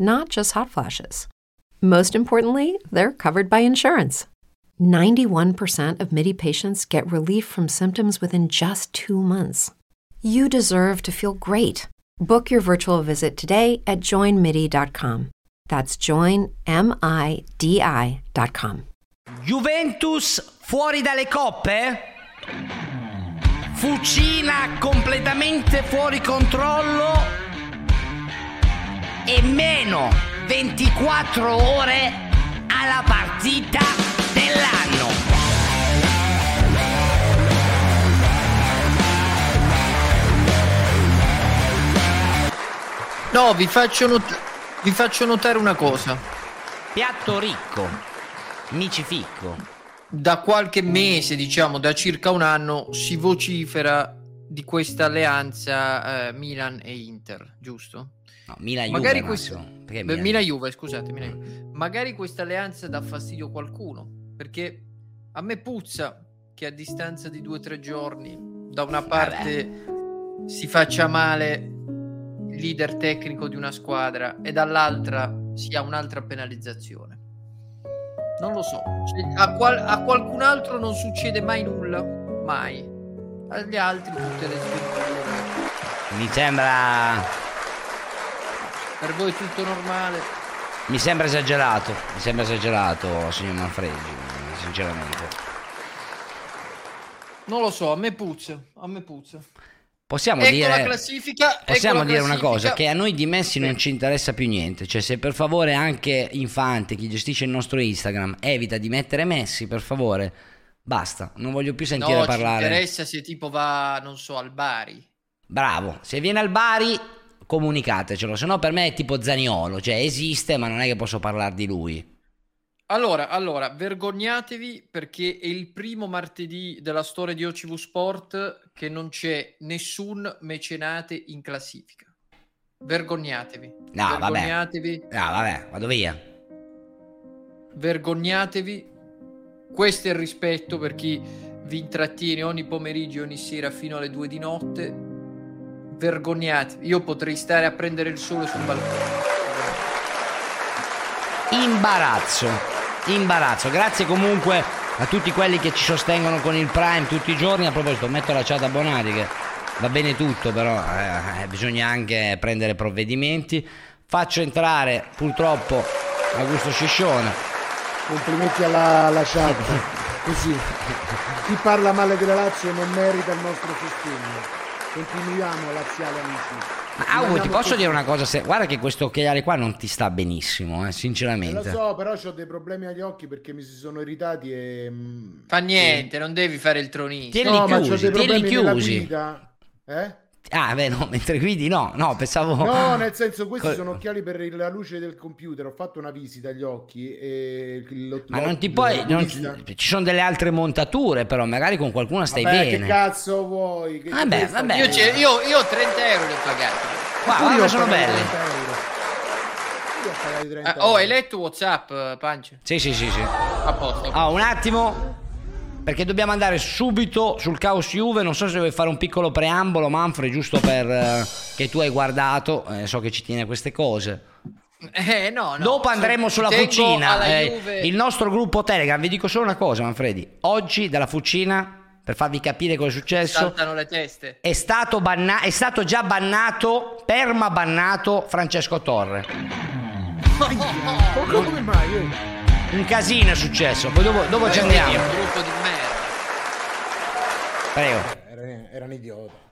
not just hot flashes. Most importantly, they're covered by insurance. 91% of MIDI patients get relief from symptoms within just two months. You deserve to feel great. Book your virtual visit today at joinmidi.com. That's joinmidi.com. Juventus fuori dalle coppe? Fucina completamente fuori controllo? E meno 24 ore alla partita dell'anno. No, vi faccio, not- vi faccio notare una cosa. Piatto ricco, micificco. Da qualche mese, diciamo da circa un anno, si vocifera di questa alleanza eh, Milan e Inter, giusto? No, Milan Juve, Magari Massimo. questo- Perché Beh, Milan? Milan Juve, scusate, Milan Juve. Magari questa alleanza dà fastidio a qualcuno, perché a me puzza che a distanza di due o tre giorni da una parte si faccia male il leader tecnico di una squadra e dall'altra si ha un'altra penalizzazione. Non lo so, Cioè, a, qual- a qualcun altro non succede mai nulla, mai. Agli altri tutte le sventure. Mi sembra Per voi tutto normale. mi sembra esagerato, mi sembra esagerato, signor Manfredi, sinceramente. Non lo so, a me puzza, a me puzza. Possiamo ecco dire la classifica. ecco Possiamo la dire una cosa, che a noi di Messi non ci interessa più niente, cioè se per favore anche Infante, chi gestisce il nostro Instagram, evita di mettere Messi, per favore, basta, non voglio più sentire no, ci parlare. interessa se tipo va, non so, al Bari. Bravo, se viene al Bari comunicatecelo, se no per me è tipo Zaniolo, cioè esiste ma non è che posso parlare di lui. Allora, allora, vergognatevi perché è il primo martedì della storia di OCV Sport che non c'è nessun mecenate in classifica. Vergognatevi. No, vabbè. vergognatevi. Ah vabbè, vado via. Vergognatevi. Questo è il rispetto per chi vi intrattiene ogni pomeriggio, ogni sera fino alle due di notte. Vergognatevi. Io potrei stare a prendere il sole sul balcone. Imbarazzo, imbarazzo. Grazie comunque a tutti quelli che ci sostengono con il Prime tutti i giorni. A proposito, metto la chat abbonati che va bene tutto, però eh, bisogna anche prendere provvedimenti. Faccio entrare purtroppo Augusto Sciscione. Complimenti alla, alla chat. Così. Chi parla male della Lazio non merita il nostro sostegno. Continuiamo, laziali amici. Ma Augu, ti posso così. dire una cosa? Se- guarda che questo occhiale qua non ti sta benissimo, eh, Lo sinceramente. so, però ho dei problemi agli occhi perché mi si sono irritati e... mm, Fa niente, non devi fare il tronista. Tienili no, chiusi, nella chiusi. Eh? Ah, beh, no, mentre guidi no, no, pensavo... No, nel senso, questi Co- sono occhiali per la luce del computer. Ho fatto una visita agli occhi e Ma non ti puoi... non- ci sono delle altre montature, però magari con qualcuna stai Vabbè, bene. che cazzo vuoi? Che Vabbè, vabbè. Io, io, io ho 30 euro li ho pagati. Qua, Pure guarda, sono pagato belli. 30 euro. Io ho pagato 30 Ah, oh, hai letto WhatsApp, eh, Pancia? Sì, sì, sì, sì. A posto. Ah, un attimo, perché dobbiamo andare subito sul caos Juve. Non so se vuoi fare un piccolo preambolo, Manfred, giusto per eh, che tu hai guardato. eh, so che ci tieni a queste cose. Eh, no, no. Dopo andremo sulla tengo fucina. eh, il nostro gruppo Telegram. Vi dico solo una cosa, Manfredi. Oggi dalla fucina, per farvi capire cosa è successo, saltano le teste. è stato, banna- è stato già bannato, perma bannato Francesco Torre. Ma come mai? Un casino è successo. Poi dopo, dopo ci Eh, andiamo. un gruppo di merda. Prego. Era, era un idiota.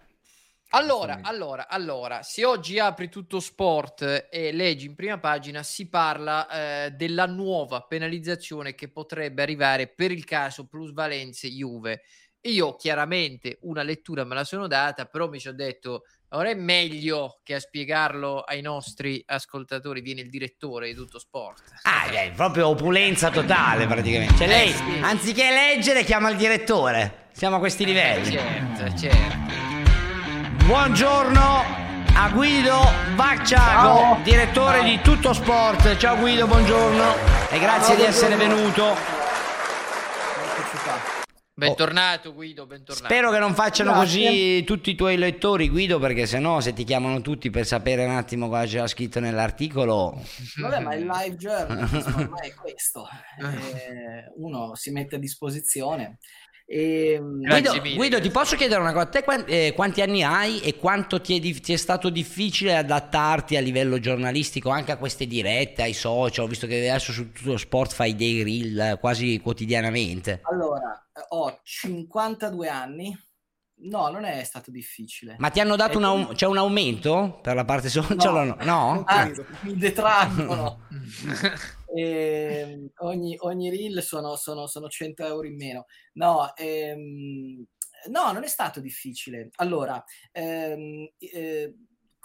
Allora, allora, allora, se oggi apri tutto sport e leggi in prima pagina, si parla eh, della nuova penalizzazione che potrebbe arrivare per il caso plusvalenze Juve. Io chiaramente una lettura me la sono data, però mi sono detto, ora è meglio che a spiegarlo ai nostri ascoltatori viene il direttore di tutto sport. Ah, eh, proprio opulenza totale praticamente. Cioè Eh, lei, sì. anziché leggere, chiama il direttore. Siamo a questi livelli. certo, certo. Buongiorno a Guido Vacciago, direttore di Tutto Sport. Ciao Guido, buongiorno e grazie di essere venuto. Bentornato Guido, bentornato. Spero che non facciano Grazie. così tutti i tuoi lettori, Guido, perché sennò se ti chiamano tutti per sapere un attimo cosa c'era scritto nell'articolo. Vabbè, ma il live journalism ormai è questo. Eh, uno si mette a disposizione. E, Grazie Guido. Guido, ti posso chiedere una cosa? Te quan- eh, quanti anni hai e quanto ti è, di- ti è stato difficile adattarti a livello giornalistico anche a queste dirette, ai social? Visto che adesso su tutto lo sport fai dei reel eh, quasi quotidianamente. allora, ho 52 anni. No, non è stato difficile. Ma ti hanno dato un, au- c'è un aumento per la parte social o no? No? Anzi, mi detraggono. Ehm, ogni, ogni reel sono, sono, sono 100 euro in meno. No, ehm, no, non è stato difficile. Allora, ehm, eh,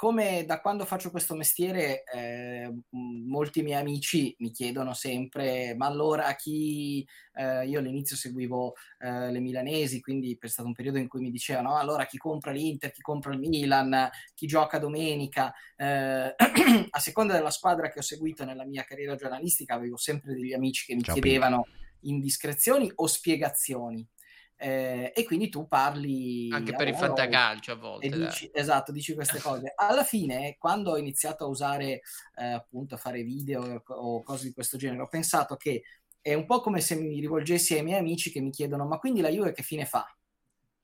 come da quando faccio questo mestiere, eh, molti miei amici mi chiedono sempre: ma allora chi. eh, io all'inizio seguivo eh, le milanesi, quindi è stato un periodo in cui mi dicevano: allora chi compra l'Inter, chi compra il Milan, chi gioca domenica. Eh, a seconda della squadra che ho seguito nella mia carriera giornalistica, avevo sempre degli amici che mi Ciao, chiedevano indiscrezioni o spiegazioni. Eh, e quindi tu parli Anche per il fantacalcio a volte. dici, esatto, dici queste cose. Alla fine, quando ho iniziato a usare eh, appunto a fare video o cose di questo genere, ho pensato che è un po' come se mi rivolgessi ai miei amici che mi chiedono: ma quindi la Juve che fine fa?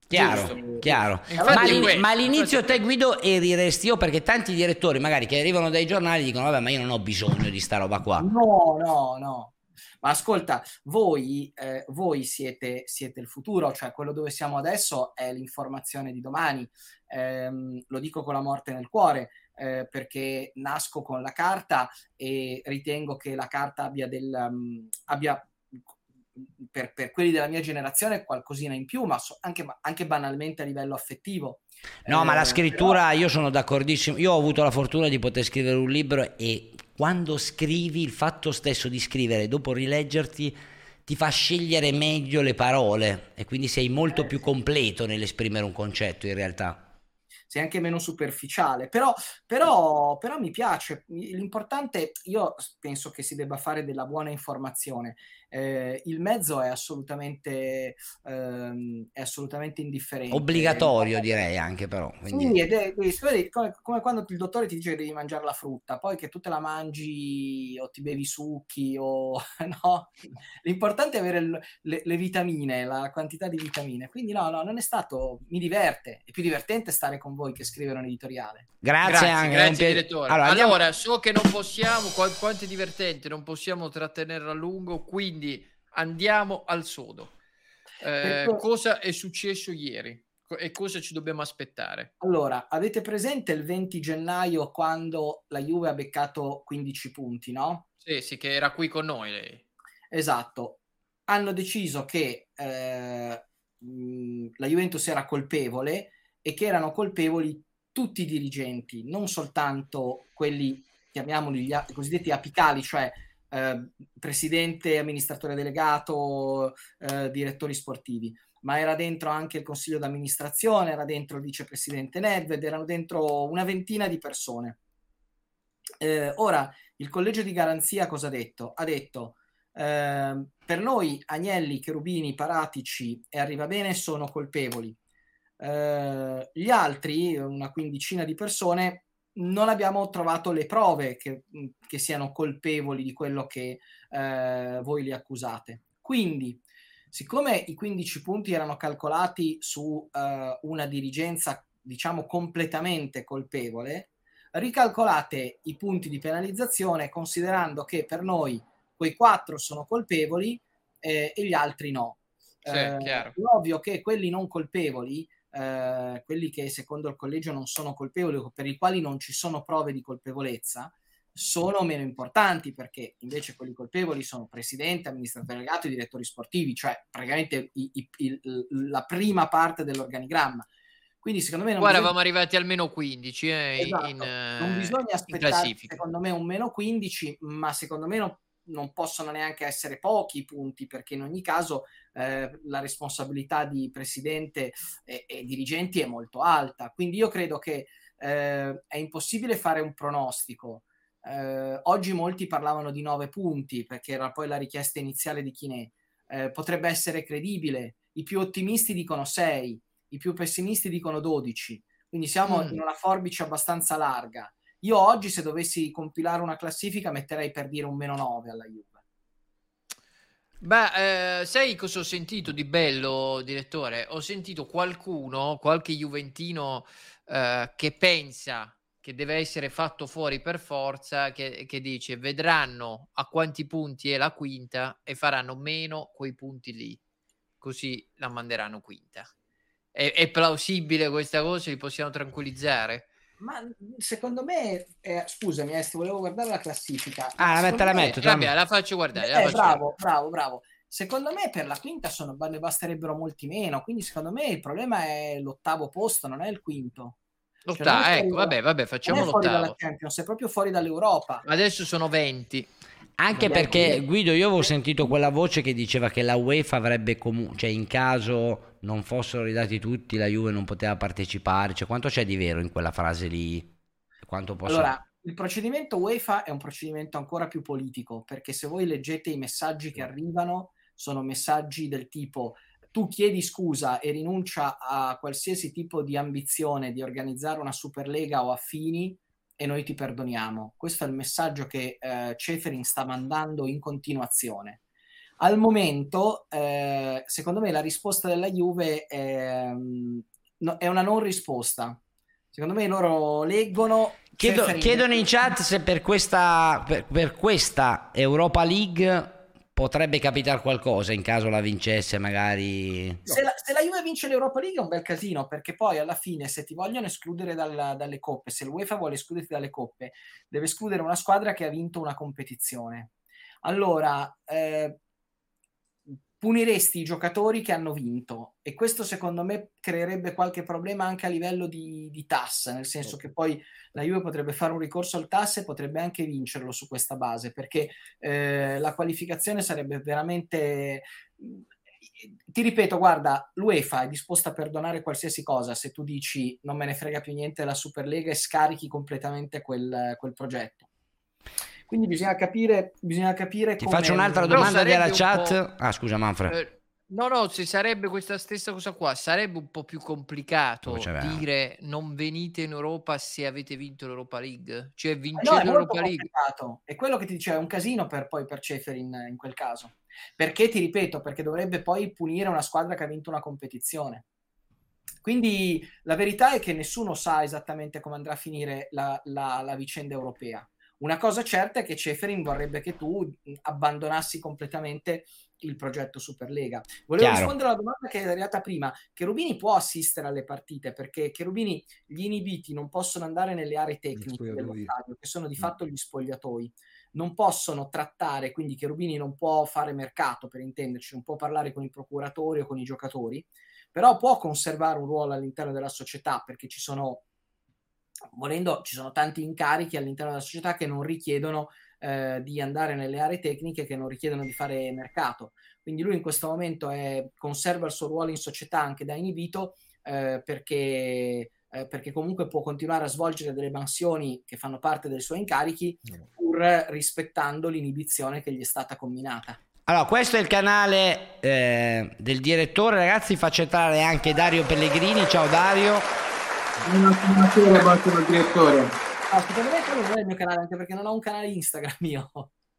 Chiaro, Giusto. chiaro. Ma, all'in- ma all'inizio te Guido eri restio perché tanti direttori magari che arrivano dai giornali dicono vabbè ma io non ho bisogno di sta roba qua. No, no, no. Ma ascolta, voi, eh, voi siete, siete il futuro, cioè quello dove siamo adesso è l'informazione di domani. Ehm, lo dico con la morte nel cuore, eh, perché nasco con la carta e ritengo che la carta abbia, del, um, abbia per, per quelli della mia generazione qualcosina in più, ma so- anche, anche banalmente a livello affettivo. No, ma la Eh, scrittura io sono d'accordissimo. Io ho avuto la fortuna di poter scrivere un libro e quando scrivi il fatto stesso di scrivere, dopo rileggerti, ti fa scegliere meglio le parole e quindi sei molto più completo nell'esprimere un concetto in realtà. sei anche meno superficiale, però, però, però mi piace. L'importante, io penso che si debba fare della buona informazione. Eh, il mezzo è assolutamente, ehm, è assolutamente indifferente. Obbligatorio direi anche però. Quindi... Sì, ed è, vedi, come, come quando il dottore ti dice che devi mangiare la frutta, poi che tu te la mangi o ti bevi succhi o no, l'importante è avere il- le, le vitamine, la quantità di vitamine. Quindi no, no, non è stato, mi diverte, è più divertente stare con voi che scrivere un editoriale. Grazie, Grazie, anche. grazie piacere. direttore. Allora, Allora, andiamo- so che non possiamo, qua- quanto è divertente, non possiamo trattenerlo a lungo, quindi andiamo al sodo. Eh, Perché- cosa è successo ieri e cosa ci dobbiamo aspettare? Allora, avete presente il 20 gennaio quando la Juve ha beccato 15 punti, no? Sì, sì, che era qui con noi lei. Esatto. Hanno deciso che eh, mh, la Juventus era colpevole e che erano colpevoli tutti i dirigenti, non soltanto quelli, chiamiamoli gli i cosiddetti apicali, cioè eh, presidente, amministratore delegato, eh, direttori sportivi, ma era dentro anche il consiglio d'amministrazione, era dentro il vicepresidente Nedved, erano dentro una ventina di persone. Eh, ora, il collegio di garanzia cosa ha detto? Ha detto eh, per noi Agnelli, Cherubini, Paratici e Arriva Bene sono colpevoli. Eh, gli altri, una quindicina di persone, non abbiamo trovato le prove che, che siano colpevoli di quello che eh, voi li accusate. Quindi, siccome i 15 punti erano calcolati su eh, una dirigenza, diciamo, completamente colpevole, ricalcolate i punti di penalizzazione considerando che per noi quei 4 sono colpevoli eh, e gli altri no. Sì, eh, è ovvio che quelli non colpevoli eh, quelli che secondo il collegio non sono colpevoli o per i quali non ci sono prove di colpevolezza, sono meno importanti perché invece quelli colpevoli sono presidente, amministratore delegato e direttori sportivi, cioè praticamente i, i, i, la prima parte dell'organigramma. Quindi secondo me non Guarda, bisogna... eravamo arrivati al meno 15 eh, esatto. in, non bisogna aspettare secondo me un meno 15, ma secondo me non, non possono neanche essere pochi punti perché in ogni caso eh, la responsabilità di presidente e, e, dirigenti è molto alta. Quindi io credo che eh, è impossibile fare un pronostico. Eh, oggi molti parlavano di nove punti perché era poi la richiesta iniziale di Chinè. Eh, potrebbe essere credibile. I più ottimisti dicono 6, i più pessimisti dicono 12. Quindi siamo mm. in una forbice abbastanza larga. Io oggi, se dovessi compilare una classifica, metterei per dire un meno 9 alla Juve. Beh, eh, sai cosa ho sentito di bello, direttore? Ho sentito qualcuno, qualche Juventino eh, che pensa che deve essere fatto fuori per forza, che, che, dice vedranno a quanti punti è la quinta e faranno meno quei punti lì, così la manderanno quinta. È, è plausibile questa cosa? Li possiamo tranquillizzare? Ma secondo me, eh, scusami, eh, volevo guardare la classifica. Ah, la, te la metto, vabbè, la faccio guardare. Eh, la faccio bravo, guardare. bravo, bravo. Secondo me per la quinta sono, ne basterebbero molti meno, quindi secondo me il problema è l'ottavo posto, non è il quinto. L'ottavo, cioè, ecco, vabbè, vabbè, facciamo l'ottavo. Champions, è proprio fuori dall'Europa. Adesso sono 20. Anche perché Guido, io avevo sentito quella voce che diceva che la UEFA avrebbe comunque, cioè in caso non fossero ridati tutti, la Juve non poteva partecipare. Cioè, quanto c'è di vero in quella frase lì? Quanto posso... Allora, il procedimento UEFA è un procedimento ancora più politico, perché se voi leggete i messaggi che arrivano, sono messaggi del tipo tu chiedi scusa e rinuncia a qualsiasi tipo di ambizione di organizzare una Superlega o affini e noi ti perdoniamo. Questo è il messaggio che eh, Ceferin sta mandando in continuazione. Al momento, eh, secondo me, la risposta della Juve è, mm, no, è, una non risposta. Secondo me loro leggono. Chiedo, chiedono in chat se per questa, per, per questa Europa League potrebbe capitare qualcosa in caso la vincesse magari? Se la, se la, Juve vince l'Europa League è un bel casino perché poi alla fine se ti vogliono escludere dal, dalle coppe se l'UEFA vuole escluderti dalle coppe deve escludere una squadra che ha vinto una competizione. Allora eh, puniresti i giocatori che hanno vinto. E questo secondo me creerebbe qualche problema anche a livello di, di TAS, nel senso che poi la Juve potrebbe fare un ricorso al TAS e potrebbe anche vincerlo su questa base perché eh, la qualificazione sarebbe veramente ti ripeto, guarda, l'UEFA è disposta a perdonare qualsiasi cosa. Se tu dici non me ne frega più niente della Superlega e scarichi completamente quel, quel progetto. Quindi bisogna capire, bisogna capire Ti faccio un'altra domanda della chat. Ah, scusa, Manfred. Eh, no, no, se sarebbe questa stessa cosa qua, sarebbe un po' più complicato dire non venite in Europa se avete vinto l'Europa League. Cioè vincete no, l'Europa League. È quello che ti dicevo, è un casino per poi per Cefer in, in quel caso. Perché ti ripeto, perché dovrebbe poi punire una squadra che ha vinto una competizione. Quindi la verità è che nessuno sa esattamente come andrà a finire la, la, la vicenda europea. Una cosa certa è che Ceferin vorrebbe che tu abbandonassi completamente il progetto Superlega. Volevo Chiaro. rispondere alla domanda che è arrivata prima. Cherubini può assistere alle partite perché Cherubini, gli inibiti non possono andare nelle aree tecniche dello stadio, che sono di mm. fatto gli spogliatoi. Non possono trattare, quindi Cherubini non può fare mercato, per intenderci, non può parlare con i procuratori o con i giocatori, però può conservare un ruolo all'interno della società perché ci sono volendo ci sono tanti incarichi all'interno della società che non richiedono eh, di andare nelle aree tecniche, che non richiedono di fare mercato. Quindi lui in questo momento è, conserva il suo ruolo in società anche da inibito eh, perché, eh, perché comunque può continuare a svolgere delle mansioni che fanno parte dei suoi incarichi pur rispettando l'inibizione che gli è stata comminata. Allora, questo è il canale eh, del direttore, ragazzi, faccio entrare anche Dario Pellegrini. Ciao Dario. Buonasera, buonasera direttore. No, secondo me quello non è il mio canale, anche perché non ho un canale Instagram io.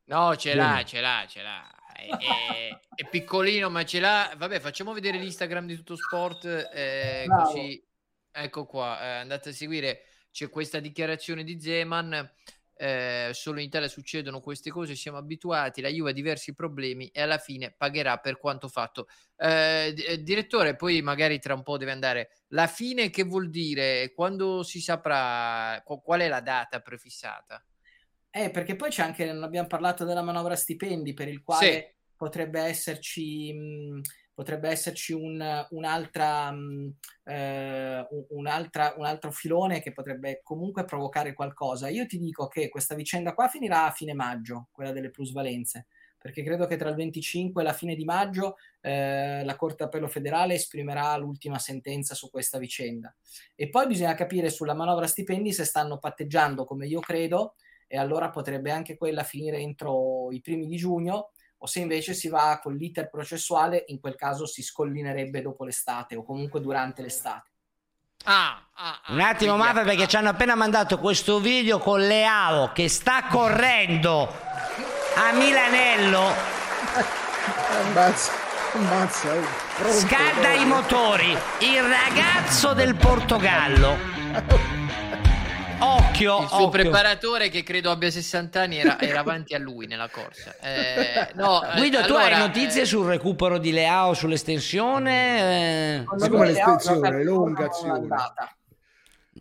No, ce l'ha, ce l'ha, ce l'ha. È, è- è piccolino, ma ce l'ha. Vabbè, facciamo vedere l'Instagram di Tutto Sport. eh, così, ecco qua, eh, andate a seguire. C'è questa dichiarazione di Zeman. Eh, solo in Italia succedono queste cose, siamo abituati. La Juve ha diversi problemi e alla fine pagherà per quanto fatto. Eh, eh, direttore, poi magari tra un po' deve andare. La fine che vuol dire? Quando si saprà qu- qual è la data prefissata? Eh, perché poi c'è anche, non abbiamo parlato della manovra stipendi, per il quale potrebbe esserci, mh, potrebbe esserci un, un'altra, mh, eh, un- un'altra, un altro filone che potrebbe comunque provocare qualcosa. Io ti dico che questa vicenda qua finirà a fine maggio, quella delle plusvalenze, perché credo che tra il 25 e la fine di maggio eh, la Corte d'Appello federale esprimerà l'ultima sentenza su questa vicenda. E poi bisogna capire sulla manovra stipendi se stanno patteggiando come io credo e allora potrebbe anche quella finire entro i primi di giugno, o se invece si va con l'iter processuale, in quel caso si scollinerebbe dopo l'estate o comunque durante l'estate. Ah, ah, ah, Un attimo, Mafia, perché ci hanno appena mandato questo video con Leao che sta correndo a Milanello, Ammazza, ammazza. oh. Pronto, scalda i pronto. motori. Il ragazzo del Portogallo. Occhio, Il suo occhio. preparatore, che credo abbia 60 anni, era, era avanti a lui nella corsa. Eh, no, eh, Guido, tu allora, hai notizie eh, sul recupero di Leao, sull'estensione? Eh, Siccome me Leao l'estensione, gioca al ritorno l'elongazione. non l'andata.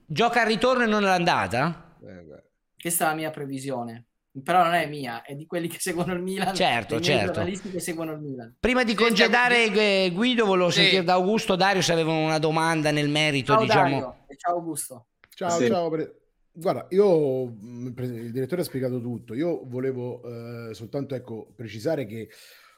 gioca al ritorno e non è andata? Eh. Questa è la mia previsione. Però non è mia, è di quelli che seguono il Milan. Certo, certo. che seguono il Milan. Prima di congedare eh, Guido, volevo Sì. sentire da Augusto Dario se avevano una domanda nel merito, Ciao diciamo. Dario ciao Augusto. Ciao, Sì. ciao. pre- Guarda, io pre- il direttore ha spiegato tutto. Io volevo eh, soltanto ecco, precisare che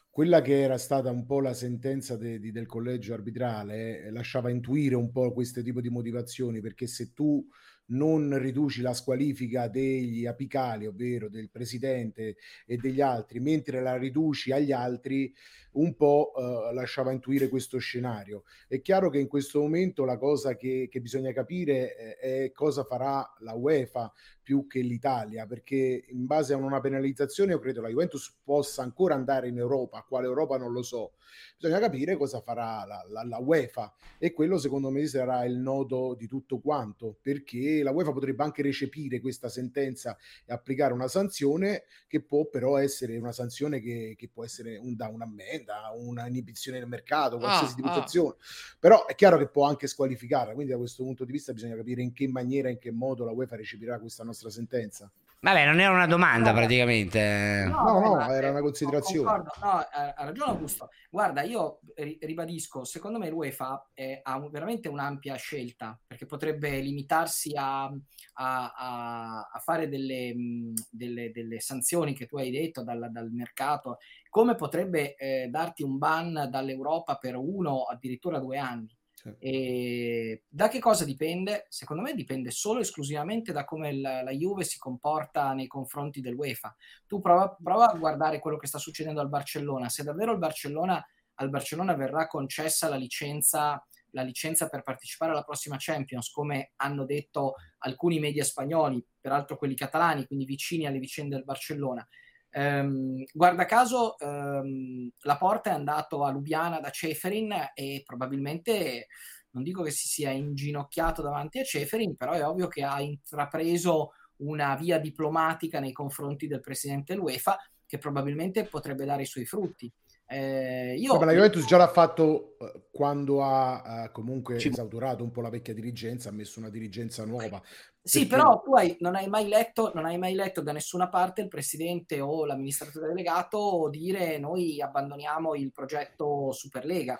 quella che era stata un po' la sentenza de- di- del collegio arbitrale eh, lasciava intuire un po' questo tipo di motivazioni, perché se tu non riduci la squalifica degli apicali, ovvero del presidente e degli altri, mentre la riduci agli altri, un po' eh, lasciava intuire questo scenario. È chiaro che in questo momento la cosa che, che bisogna capire eh, è cosa farà la UEFA più che l'Italia, perché in base a una penalizzazione io credo la Juventus possa ancora andare in Europa, quale Europa non lo so. Bisogna capire cosa farà la, la- la UEFA e quello secondo me sarà il nodo di tutto quanto, perché la UEFA potrebbe anche recepire questa sentenza e applicare una sanzione che può però essere una sanzione che, che può essere un, da un'ammenda, una inibizione del mercato, qualsiasi Ah, tipo di ah. Però è chiaro che può anche squalificarla, quindi da questo punto di vista bisogna capire in che maniera, in che modo la UEFA recepirà questa nostra sentenza. Vabbè, non era una domanda No. praticamente. No, no, ma- era una eh, considerazione. concordo. No, ha ha ragione Augusto. Guarda, io ri- ribadisco, secondo me l'UEFA eh, ha un- veramente un'ampia scelta, perché potrebbe limitarsi a, a- a- a fare delle, mh, delle- delle sanzioni che tu hai detto dal, dal mercato, come potrebbe eh, darti un ban dall'Europa per uno, addirittura due anni. E da che cosa dipende? Secondo me dipende solo e esclusivamente da come la, la Juve si comporta nei confronti dell'UEFA. Tu prova, prova a guardare quello che sta succedendo al Barcellona. Se davvero Barcellona, al Barcellona verrà concessa la licenza, la licenza per partecipare alla prossima Champions, come hanno detto alcuni media spagnoli, peraltro quelli catalani, quindi vicini alle vicende del Barcellona. Ehm, guarda caso, ehm, la porta è andato a Lubiana da Ceferin e probabilmente non dico che si sia inginocchiato davanti a Ceferin, però è ovvio che ha intrapreso una via diplomatica nei confronti del presidente dell'UEFA che probabilmente potrebbe dare i suoi frutti. Eh, io, Vabbè, la Juventus già l'ha fatto eh, quando ha eh, comunque Ci- un po' la vecchia dirigenza, ha messo una dirigenza nuova. Sì, Perché- però tu hai- non, hai mai letto, non hai mai letto da nessuna parte il presidente o l'amministratore delegato dire noi abbandoniamo il progetto Superlega.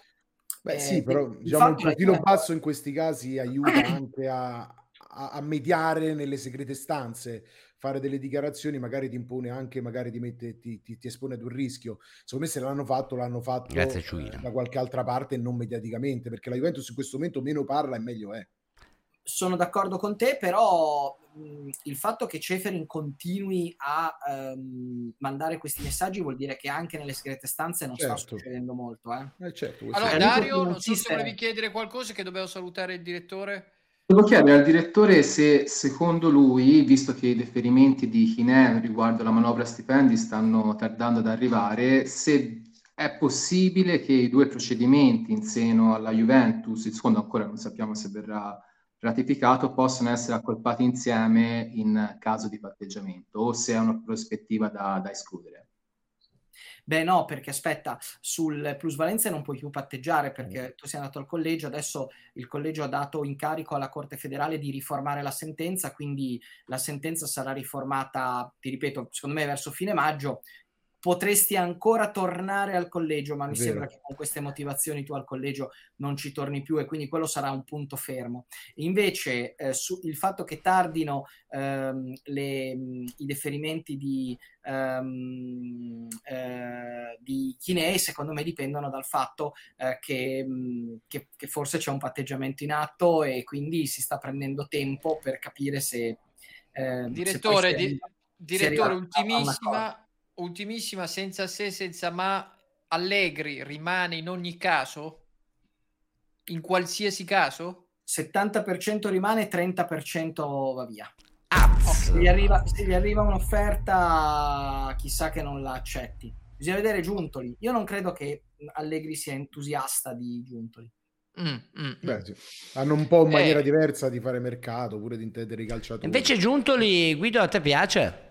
Beh, Eh, sì, però diciamo il profilo basso in questi casi aiuta anche a, a- a mediare nelle segrete stanze, fare delle dichiarazioni magari ti impone anche, magari ti, mette, ti, ti- ti espone ad un rischio. Secondo me se l'hanno fatto, l'hanno fatto Grazie, eh, da qualche altra parte e non mediaticamente, perché la Juventus in questo momento meno parla e meglio è. Sono d'accordo con te, però mh, il fatto che Ceferin continui a ehm, mandare questi messaggi vuol dire che anche nelle segrete stanze non sta Certo. succedendo molto. Eh. Eh, certo, Allora, Dario, non non so se volevi chiedere qualcosa che dobbiamo salutare il direttore. Devo chiedere al direttore se secondo lui, visto che i riferimenti di Chinem riguardo la manovra stipendi stanno tardando ad arrivare, se è possibile che i due procedimenti in seno alla Juventus, il secondo ancora non sappiamo se verrà ratificato, possano essere accolpati insieme in caso di patteggiamento o se è una prospettiva da, da escludere. Beh no, perché aspetta, sul plusvalenze non puoi più patteggiare perché mm. tu sei andato al collegio, adesso il collegio ha dato incarico alla Corte federale di riformare la sentenza, quindi la sentenza sarà riformata, ti ripeto, secondo me verso fine maggio, potresti ancora tornare al collegio, ma mi Vero. sembra che con queste motivazioni tu al collegio non ci torni più e quindi quello sarà un punto fermo. Invece eh, su, il fatto che tardino ehm, le, i deferimenti di, ehm, eh, di Chinei, secondo me dipendono dal fatto eh, che, che, che, forse c'è un patteggiamento in atto e quindi si sta prendendo tempo per capire se... Ehm, direttore, se di, direttore ultimissima ultimissima, senza se, senza ma, Allegri rimane in ogni caso? In qualsiasi caso? 70% rimane, 30% va via. Ah, se, gli arriva, se gli arriva un'offerta, chissà che non la accetti. Bisogna vedere Giuntoli. Io non credo che Allegri sia entusiasta di Giuntoli. Mm, mm, mm. Beh, sì. Hanno un po' in maniera eh. diversa di fare mercato, pure di intendere i calciatori. Invece Giuntoli, Guido, a te piace?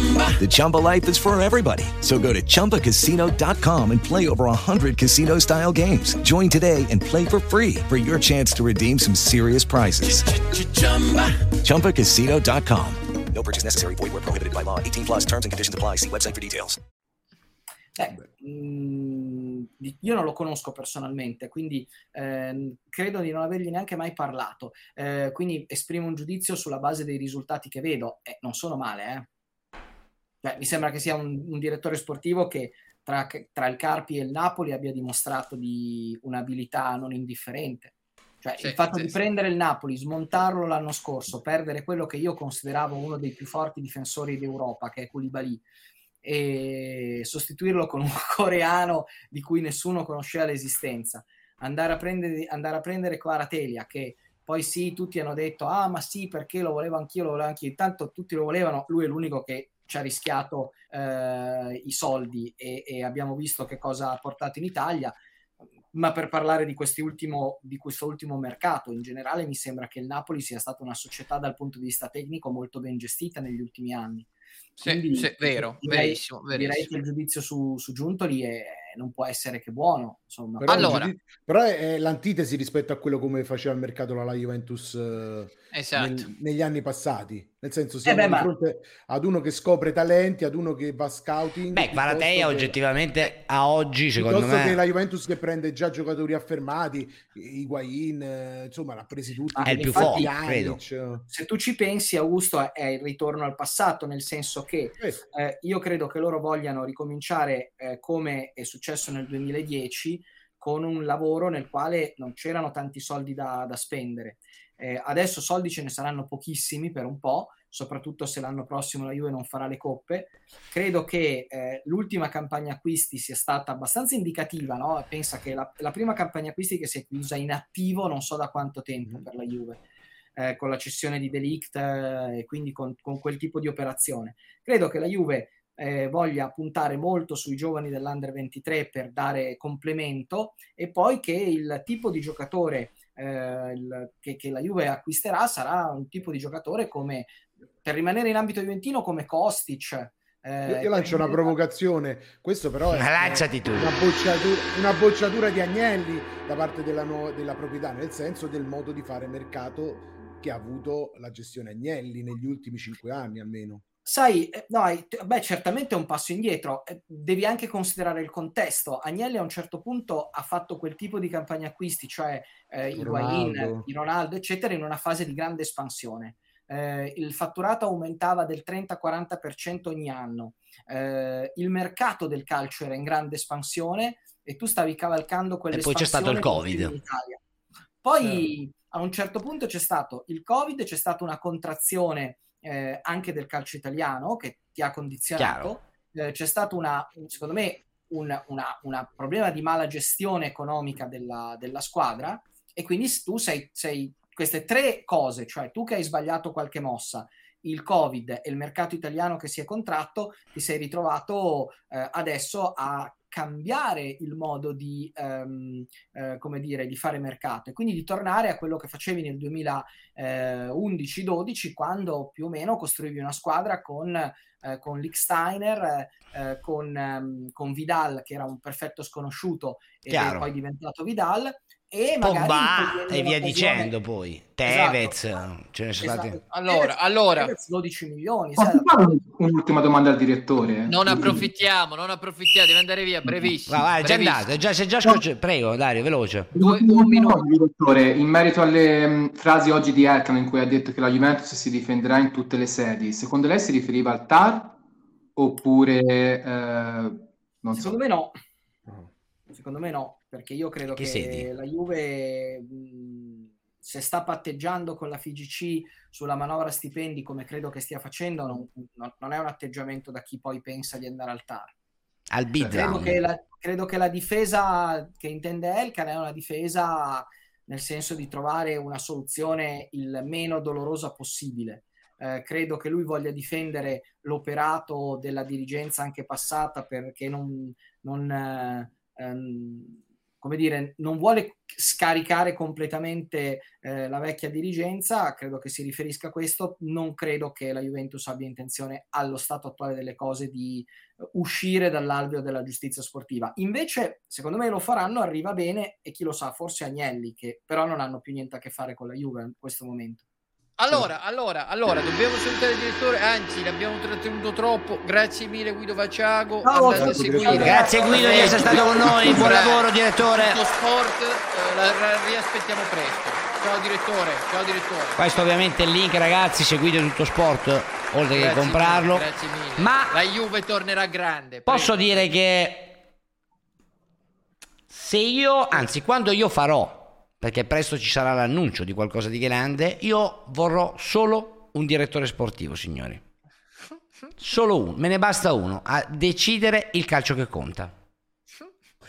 The Chumba life is for everybody. So go to ChumbaCasino.com and play over 100 casino-style games. Join today and play for free for your chance to redeem some serious prizes. Ch-ch-chumba. ChumbaCasino.com. No purchase necessary. Void where prohibited by law. 18 plus terms and conditions apply. See website for details. Eh, mh, io non lo conosco personalmente, quindi eh, credo di non avergli neanche mai parlato. Eh, quindi esprimo un giudizio sulla base dei risultati che vedo. Eh, non sono male, eh Beh, mi sembra che sia un, un direttore sportivo che tra, tra, il Carpi e il Napoli abbia dimostrato di un'abilità non indifferente. Cioè, sì, il fatto sì, di sì. prendere il Napoli, smontarlo l'anno scorso, perdere quello che io consideravo uno dei più forti difensori d'Europa, che è Koulibaly, e sostituirlo con un coreano di cui nessuno conosceva l'esistenza, andare a prendere, andare a prendere Kvaratelica, che poi sì, tutti hanno detto, ah ma sì, perché lo volevo anch'io, lo volevo anch'io, intanto tutti lo volevano, lui è l'unico che ci ha rischiato eh, i soldi e, e, abbiamo visto che cosa ha portato in Italia. Ma per parlare di, ultimo, di questo ultimo mercato, in generale mi sembra che il Napoli sia stata una società dal punto di vista tecnico molto ben gestita negli ultimi anni. Quindi, sì, sì, vero, direi, verissimo, verissimo. direi che il giudizio su, su Giuntoli è, non può essere che buono. Insomma. Però, allora, giudizio, però è, è, l'antitesi rispetto a quello come faceva il mercato la Juventus eh, esatto. nel, negli anni passati. Nel senso, eh siamo eh beh, di fronte ma... ad uno che scopre talenti, ad uno che va scouting. Beh, Baratea oggettivamente a oggi, secondo me... che la Juventus che prende già giocatori affermati, Higuain, insomma, l'ha presi tutti. Ah, è il più forte, credo. Se tu ci pensi, Augusto, è il ritorno al passato, nel senso che eh, io credo che loro vogliano ricominciare eh, come è successo nel 2010 con un lavoro nel quale non c'erano tanti soldi da, da spendere eh, adesso soldi ce ne saranno pochissimi per un po', soprattutto se l'anno prossimo la Juve non farà le coppe. Credo che eh, l'ultima campagna acquisti sia stata abbastanza indicativa, no? pensa che la, la, prima campagna acquisti che si è chiusa in attivo non so da quanto tempo mm. per la Juve. Eh, con la cessione di Delict eh, e quindi con, con, quel tipo di operazione. Credo che la Juve eh, voglia puntare molto sui giovani dell'Under 23 per dare complemento e poi che il tipo di giocatore eh, il, che, che, la Juve acquisterà sarà un tipo di giocatore come, per rimanere in ambito juventino, come Kostic. Eh, io, io lancio una provocazione, questo però è. Una, bocciatura, una bocciatura di Agnelli da parte della, no, della proprietà, nel senso del modo di fare mercato che ha avuto la gestione Agnelli negli ultimi cinque anni almeno. Sai, eh, no, beh, certamente è un passo indietro, eh, devi anche considerare il contesto. Agnelli a un certo punto ha fatto quel tipo di campagna acquisti, cioè eh, i Guain, i Ronaldo, eccetera, in una fase di grande espansione. Eh, il fatturato aumentava del 30-40% ogni anno, eh, il mercato del calcio era in grande espansione e tu stavi cavalcando quelle E poi c'è stato il Covid. Poi a un certo punto c'è stato il Covid, c'è stata una contrazione eh, anche del calcio italiano che ti ha condizionato. Eh, c'è stato una, secondo me, un una, una problema di mala gestione economica della, della squadra e quindi tu sei, sei queste tre cose, cioè tu che hai sbagliato qualche mossa, il Covid e il mercato italiano che si è contratto, ti sei ritrovato eh, adesso a cambiare il modo di, um, eh, come dire, di fare mercato e quindi di tornare a quello che facevi nel 2011-12 quando più o meno costruivi una squadra con, eh, con Licksteiner, eh, con, um, con Vidal che era un perfetto sconosciuto e poi diventato Vidal e Pogba e via dicendo poi. Tevez esatto. ce ne sono esatto. stati allora, allora. Tevez 12 milioni un'ultima domanda al direttore? Non approfittiamo non approfittiamo deve andare via brevissimo va, va, è già andato già, è già scocci... prego Dario veloce. Due, un minuto direttore in merito alle mh, frasi oggi di Elkan in cui ha detto che la Juventus si difenderà in tutte le sedi secondo lei si riferiva al TAR oppure eh, non secondo so. me no. Secondo me no perché io credo che, che la Juve mh, se sta patteggiando con la FIGC sulla manovra stipendi come credo che stia facendo non, non, non è un atteggiamento da chi poi pensa di andare al TAR al bid credo che, la, credo che la difesa che intende Elkan è una difesa nel senso di trovare una soluzione il meno dolorosa possibile. Eh, credo che lui voglia difendere l'operato della dirigenza anche passata perché non, non eh, ehm, come dire, non vuole scaricare completamente eh, la vecchia dirigenza, credo che si riferisca a questo, non credo che la Juventus abbia intenzione allo stato attuale delle cose di uh, uscire dall'alveo della giustizia sportiva. Invece, secondo me lo faranno, arriva bene e chi lo sa, forse Agnelli, che però non hanno più niente a che fare con la Juve in questo momento. Allora, allora, allora, dobbiamo salutare il direttore, anzi l'abbiamo trattenuto troppo, grazie mille Guido Vaciago, no, andate a seguire. Grazie Guido di essere stato con noi, buon lavoro direttore. Tutto sport, eh, la, la riaspettiamo presto. Ciao direttore, ciao direttore. Questo ovviamente è il link ragazzi, seguite tutto sport, oltre grazie che comprarlo. Mille, grazie mille. Ma la Juve tornerà grande. Prego. Posso dire che se io, anzi quando io farò perché presto ci sarà l'annuncio di qualcosa di grande, io vorrò solo un direttore sportivo, signori. Solo uno, me ne basta uno, a decidere il calcio che conta.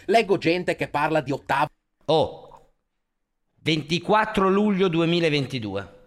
Leggo gente che parla di ottavo. Oh, 24 luglio 2022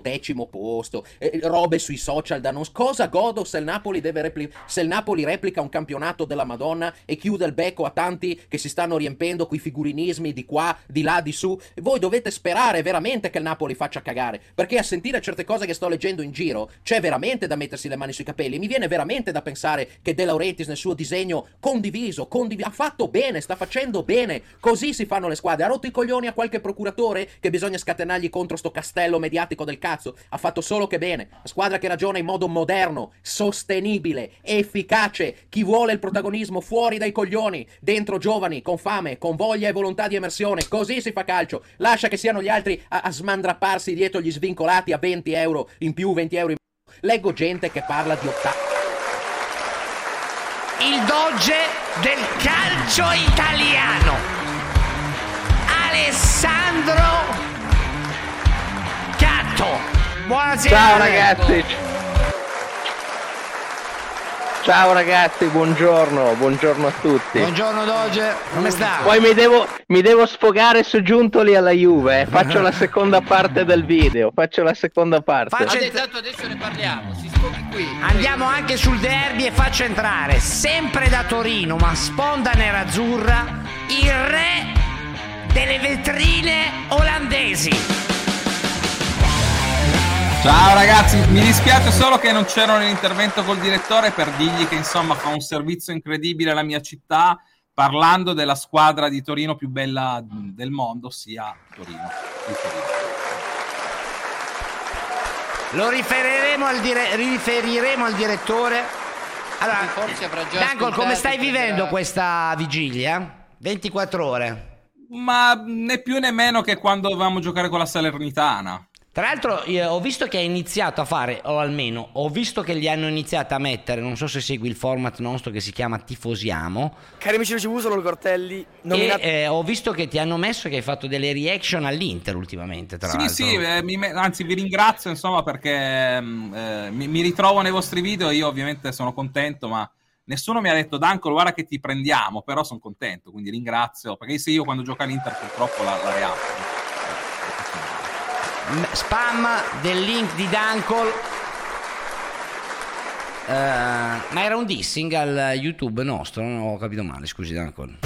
decimo posto, eh, robe sui social da non... Cosa godo se il, repli... se il Napoli replica un campionato della Madonna e chiude il becco a tanti che si stanno riempendo quei figurinismi di qua, di là, di su? Voi dovete sperare veramente che il Napoli faccia cagare, perché a sentire certe cose che sto leggendo in giro c'è veramente da mettersi le mani sui capelli. Mi viene veramente da pensare che De Laurentiis nel suo disegno condiviso, condiv- ha fatto bene, sta facendo bene. Così si fanno le squadre. Ha rotto i coglioni a qualche procuratore che bisogna scatenargli contro sto castello mediatico del del cazzo, ha fatto solo che bene. La squadra che ragiona in modo moderno, sostenibile, efficace. Chi vuole il protagonismo fuori dai coglioni, dentro giovani, con fame, con voglia e volontà di emersione. Così si fa calcio. Lascia che siano gli altri a, a smandrapparsi dietro gli svincolati a 20 euro in più, 20 euro in più. Leggo gente che parla di ottavo. Il doge del calcio italiano. Alessandro Gatto. Buonasera. Ciao ragazzi. Ciao ragazzi, buongiorno, buongiorno a tutti. Buongiorno Doge, come sta? Poi mi devo, mi devo sfogare su Giuntoli alla Juve, eh. faccio la seconda parte del video, faccio la seconda parte. Faccio Tanto adesso ne parliamo, si sfoghi qui. Andiamo anche sul derby e faccio entrare, sempre da Torino, ma sponda nerazzurra, il re delle vetrine olandesi. Ciao ragazzi, mi dispiace solo che non c'ero nell'intervento col direttore per dirgli che insomma fa un servizio incredibile alla mia città parlando della squadra di Torino più bella del mondo, ossia Torino. Torino. Lo riferiremo al, dire- riferiremo al direttore. Allora, Dancol, come stai vivendo questa vigilia? 24 ore. Ma né più né meno che quando dovevamo giocare con la Salernitana. Tra l'altro ho visto che hai iniziato a fare, o almeno ho visto che li hanno iniziato a mettere, non so se segui il format nostro che si chiama Tifosiamo, Cari amici di CV, sono il Cortelli. e Nominato... eh, ho visto che ti hanno messo che hai fatto delle reaction all'Inter ultimamente, tra Sì, l'altro. sì, eh, mi me- anzi vi ringrazio insomma perché mm, eh, mi, mi ritrovo nei vostri video, io ovviamente sono contento, ma nessuno mi ha detto Danco guarda che ti prendiamo, però sono contento, quindi ringrazio, perché se io quando gioco all'Inter purtroppo la, la reaction. Spam del link di Dankol. Eh, ma era un dissing al YouTube nostro, non ho capito male, scusi Dankol.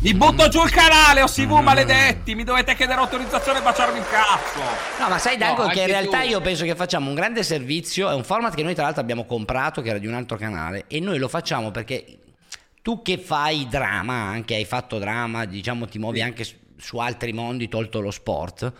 Vi butto giù il canale, o CV maledetti, mi dovete chiedere autorizzazione e baciarmi il cazzo. No, ma sai Dankol No, che in anche realtà tu. io penso che facciamo un grande servizio, è un format che noi tra l'altro abbiamo comprato, che era di un altro canale, e noi lo facciamo perché tu che fai drama, anche hai fatto drama, diciamo ti muovi anche su, su altri mondi, tolto lo sport,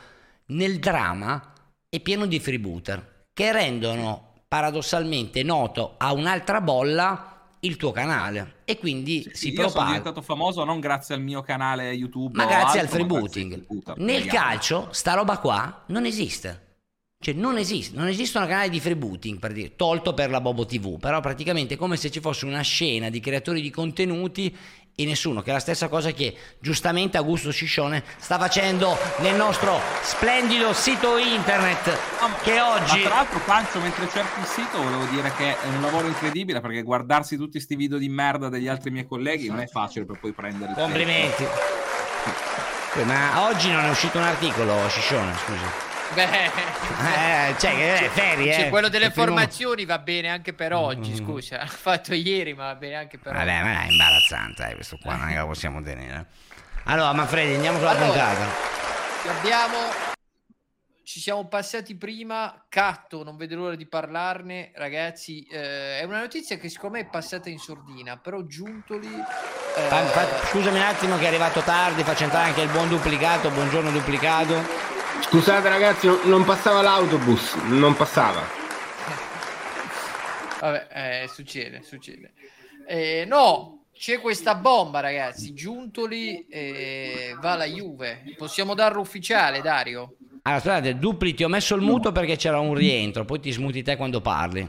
nel drama è pieno di freebooter che rendono paradossalmente noto a un'altra bolla il tuo canale e quindi si io sono propaga. diventato famoso non grazie al mio canale YouTube, Ma grazie al altro, grazie freebooting. Nel ragazzi. calcio, sta roba qua non esiste. Cioè, non esiste, non esistono canali di freebooting, per dire, tolto per la Bobo TV, però praticamente è come se ci fosse una scena di creatori di contenuti e nessuno, che è la stessa cosa che giustamente Augusto Sciscione sta facendo nel nostro splendido sito internet che oggi... Ma tra l'altro, Pancio, mentre cerchi il sito, volevo dire che è un lavoro incredibile perché guardarsi tutti questi video di merda degli altri miei colleghi non è facile per poi prendere Complimenti. Ma oggi non è uscito un articolo, Sciscione, scusi. Beh, Eh, cioè, che è ferie, Cioè, eh. quello delle formazioni va bene anche per oggi, Mm. scusa. L'ha fatto ieri, ma va bene anche per Vabbè, oggi. ma è imbarazzante, eh, questo qua non è che lo possiamo tenere. Allora, Manfredi, andiamo sulla Allora, puntata. Abbiamo ci siamo passati prima, Catto, non vedo l'ora di parlarne, ragazzi, eh, è una notizia che secondo me è passata in sordina, però Giuntoli eh, Fa- fa- scusami un attimo che è arrivato tardi, faccio entrare anche il buon duplicato, buongiorno duplicato. Scusate ragazzi, non- non passava l'autobus, non passava. Vabbè, eh, succede, succede. Eh, no, c'è questa bomba, ragazzi. Giuntoli eh, va alla Juve. Possiamo darlo ufficiale, Dario? Allora, scusate, dupli, ti ho messo il muto perché c'era un rientro, poi ti smuti te quando parli.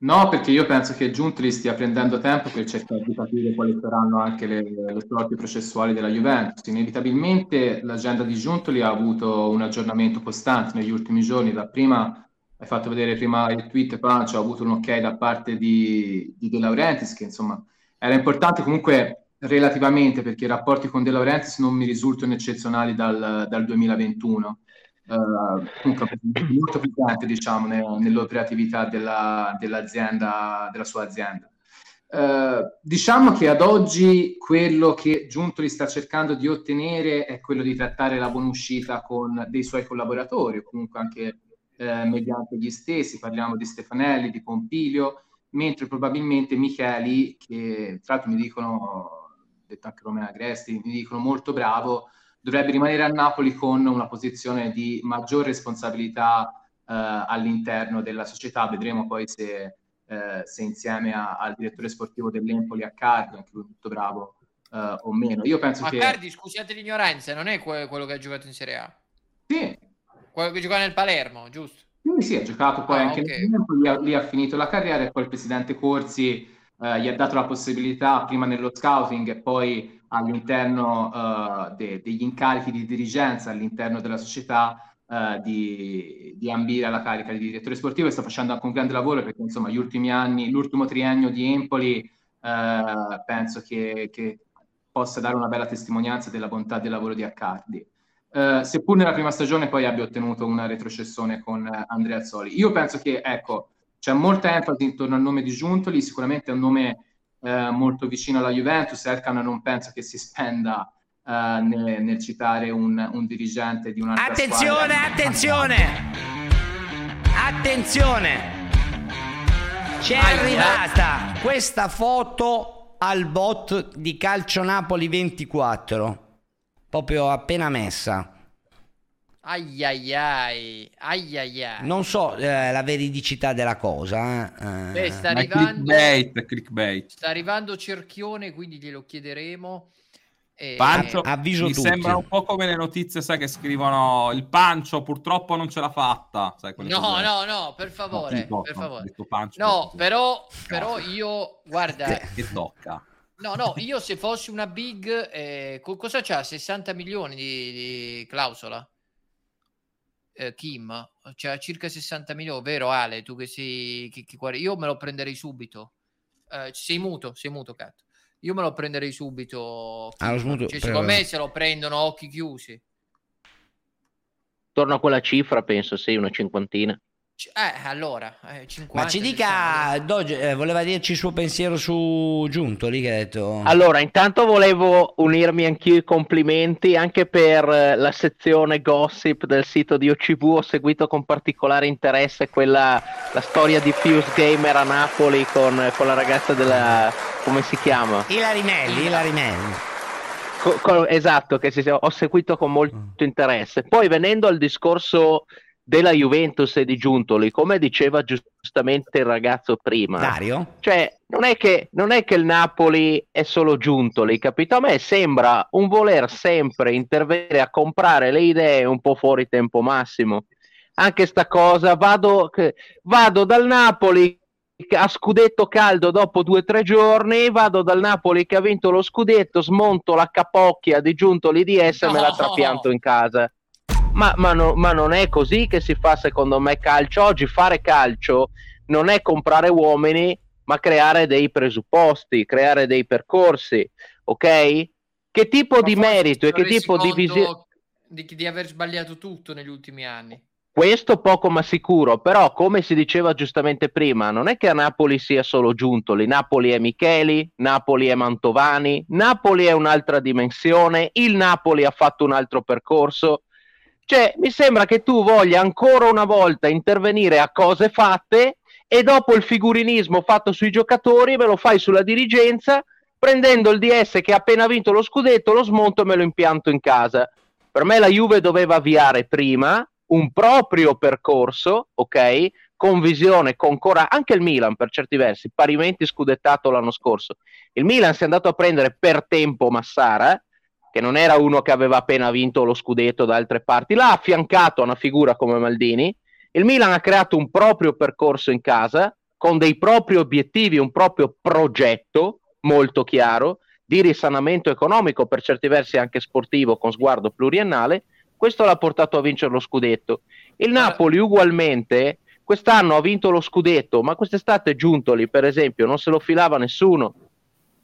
No, perché io penso che Giuntoli stia prendendo tempo per cercare di capire quali saranno anche le, le sorti processuali della Juventus. Inevitabilmente l'agenda di Giuntoli ha avuto un aggiornamento costante negli ultimi giorni. Dapprima hai fatto vedere prima il tweet, Pancio, ha avuto un ok da parte di, di De Laurentiis, che insomma era importante comunque relativamente perché i rapporti con De Laurentiis non mi risultano eccezionali dal, dal 2021. Eh, molto presente diciamo ne- nell'operatività della, dell'azienda della sua azienda. Eh, diciamo che ad oggi quello che Giuntoli sta cercando di ottenere è quello di trattare la buonuscita con dei suoi collaboratori o comunque anche eh, mediante gli stessi. Parliamo di Stefanelli, di Pompilio mentre probabilmente Micheli che tra l'altro mi dicono detto anche Romeo Agresti mi dicono molto bravo dovrebbe rimanere a Napoli con una posizione di maggior responsabilità eh, all'interno della società. Vedremo poi se, eh, se insieme a- al direttore sportivo dell'Empoli, a Cardi, anche lui molto bravo eh, o meno. Io penso Ma che Cardi, scusate l'ignoranza, non è que- quello che ha giocato in Serie A? Sì. Quello che giocava nel Palermo, giusto? Sì, sì, ha giocato poi Ah, anche ok. nel tempo, lì ha, lì ha finito la carriera e poi il presidente Corsi eh, gli ha dato la possibilità prima nello scouting e poi all'interno eh, de- degli incarichi di dirigenza all'interno della società eh, di, di ambire alla carica di direttore sportivo e sta facendo anche un grande lavoro perché insomma gli ultimi anni, l'ultimo triennio di Empoli eh, penso che, che possa dare una bella testimonianza della bontà del lavoro di Accardi. Eh, seppur nella prima stagione poi abbia ottenuto una retrocessione con Andrea Azzoli. Io penso che, ecco, c'è molta enfasi intorno al nome di Giuntoli, sicuramente è un nome eh, molto vicino alla Juventus, Elkan non penso che si spenda eh, nel, nel citare un, un dirigente di un'altra Attenzione, squadra. attenzione! Attenzione! Ci è Aia. arrivata questa foto al bot di Calcio Napoli 24. Proprio appena messa. Ai ai ai, ai ai ai. Non so eh, la veridicità della cosa. eh. Beh, sta Ma è arrivando, clickbait, clickbait. sta arrivando Cerchione, quindi glielo chiederemo. E- Pancio, avviso mi tutti. sembra un po' come le notizie, sai, che scrivono il Pancio purtroppo non ce l'ha fatta. Sai, No, cose. no, no, per favore, No, per no, favore. Pancio, No, però, però io, guarda, che tocca. no, no, io se fossi una big, eh, co- cosa c'ha? 60 milioni di, di clausola? Eh, Kim, c'ha circa 60 milioni, vero Ale? Tu che sei, che- che io me lo prenderei subito. Eh, sei muto, sei muto, Cat. Io me lo prenderei subito. Ah, lo Kim. smuto- Cioè, secondo me se lo prendono a occhi chiusi. Torno a quella cifra, penso, sì, una cinquantina. Eh, allora, eh, 50, Ma ci dica, Doge, eh, voleva dirci il suo pensiero su Giuntoli che ha detto... Allora, intanto volevo unirmi anch'io ai complimenti anche per eh, la sezione gossip del sito di OCV. Ho seguito con particolare interesse quella, la storia di Fuse Gamer a Napoli con, con la ragazza della... come si chiama? Ilarinelli, Ilarinelli. Co- co- esatto, che si- ho seguito con molto interesse. Poi venendo al discorso della Juventus e di Giuntoli, come diceva giustamente il ragazzo prima, Dario? cioè non è, che, non è che il Napoli è solo Giuntoli, capito? A me sembra un voler sempre intervenire a comprare le idee un po' fuori tempo massimo. Anche sta cosa, vado, vado dal Napoli a scudetto caldo dopo due o tre giorni, vado dal Napoli che ha vinto lo scudetto, smonto la capocchia di Giuntoli DS e me la trapianto in casa. Ma, ma no- ma non è così che si fa secondo me calcio. Oggi fare calcio non è comprare uomini, ma creare dei presupposti, creare dei percorsi, ok? Che tipo di merito e che Ti tipo di visione... di, di aver sbagliato tutto negli ultimi anni. Questo poco ma sicuro, però come si diceva giustamente prima, non è che a Napoli sia solo Giuntoli, Napoli è Micheli, Napoli è Mantovani, Napoli è un'altra dimensione, il Napoli ha fatto un altro percorso. Cioè, mi sembra che tu voglia ancora una volta intervenire a cose fatte e dopo il figurinismo fatto sui giocatori me lo fai sulla dirigenza, prendendo il DS che ha appena vinto lo scudetto, lo smonto e me lo impianto in casa. Per me la Juve doveva avviare prima un proprio percorso, ok? Con visione, con coraggio, anche il Milan per certi versi, parimenti scudettato l'anno scorso. Il Milan si è andato a prendere per tempo Massara, che non era uno che aveva appena vinto lo scudetto da altre parti, l'ha affiancato a una figura come Maldini. Il Milan ha creato un proprio percorso in casa, con dei propri obiettivi, un proprio progetto molto chiaro di risanamento economico, per certi versi anche sportivo, con sguardo pluriennale. Questo l'ha portato a vincere lo scudetto. Il Napoli ugualmente quest'anno ha vinto lo scudetto, ma quest'estate Giuntoli, per esempio, non se lo filava nessuno.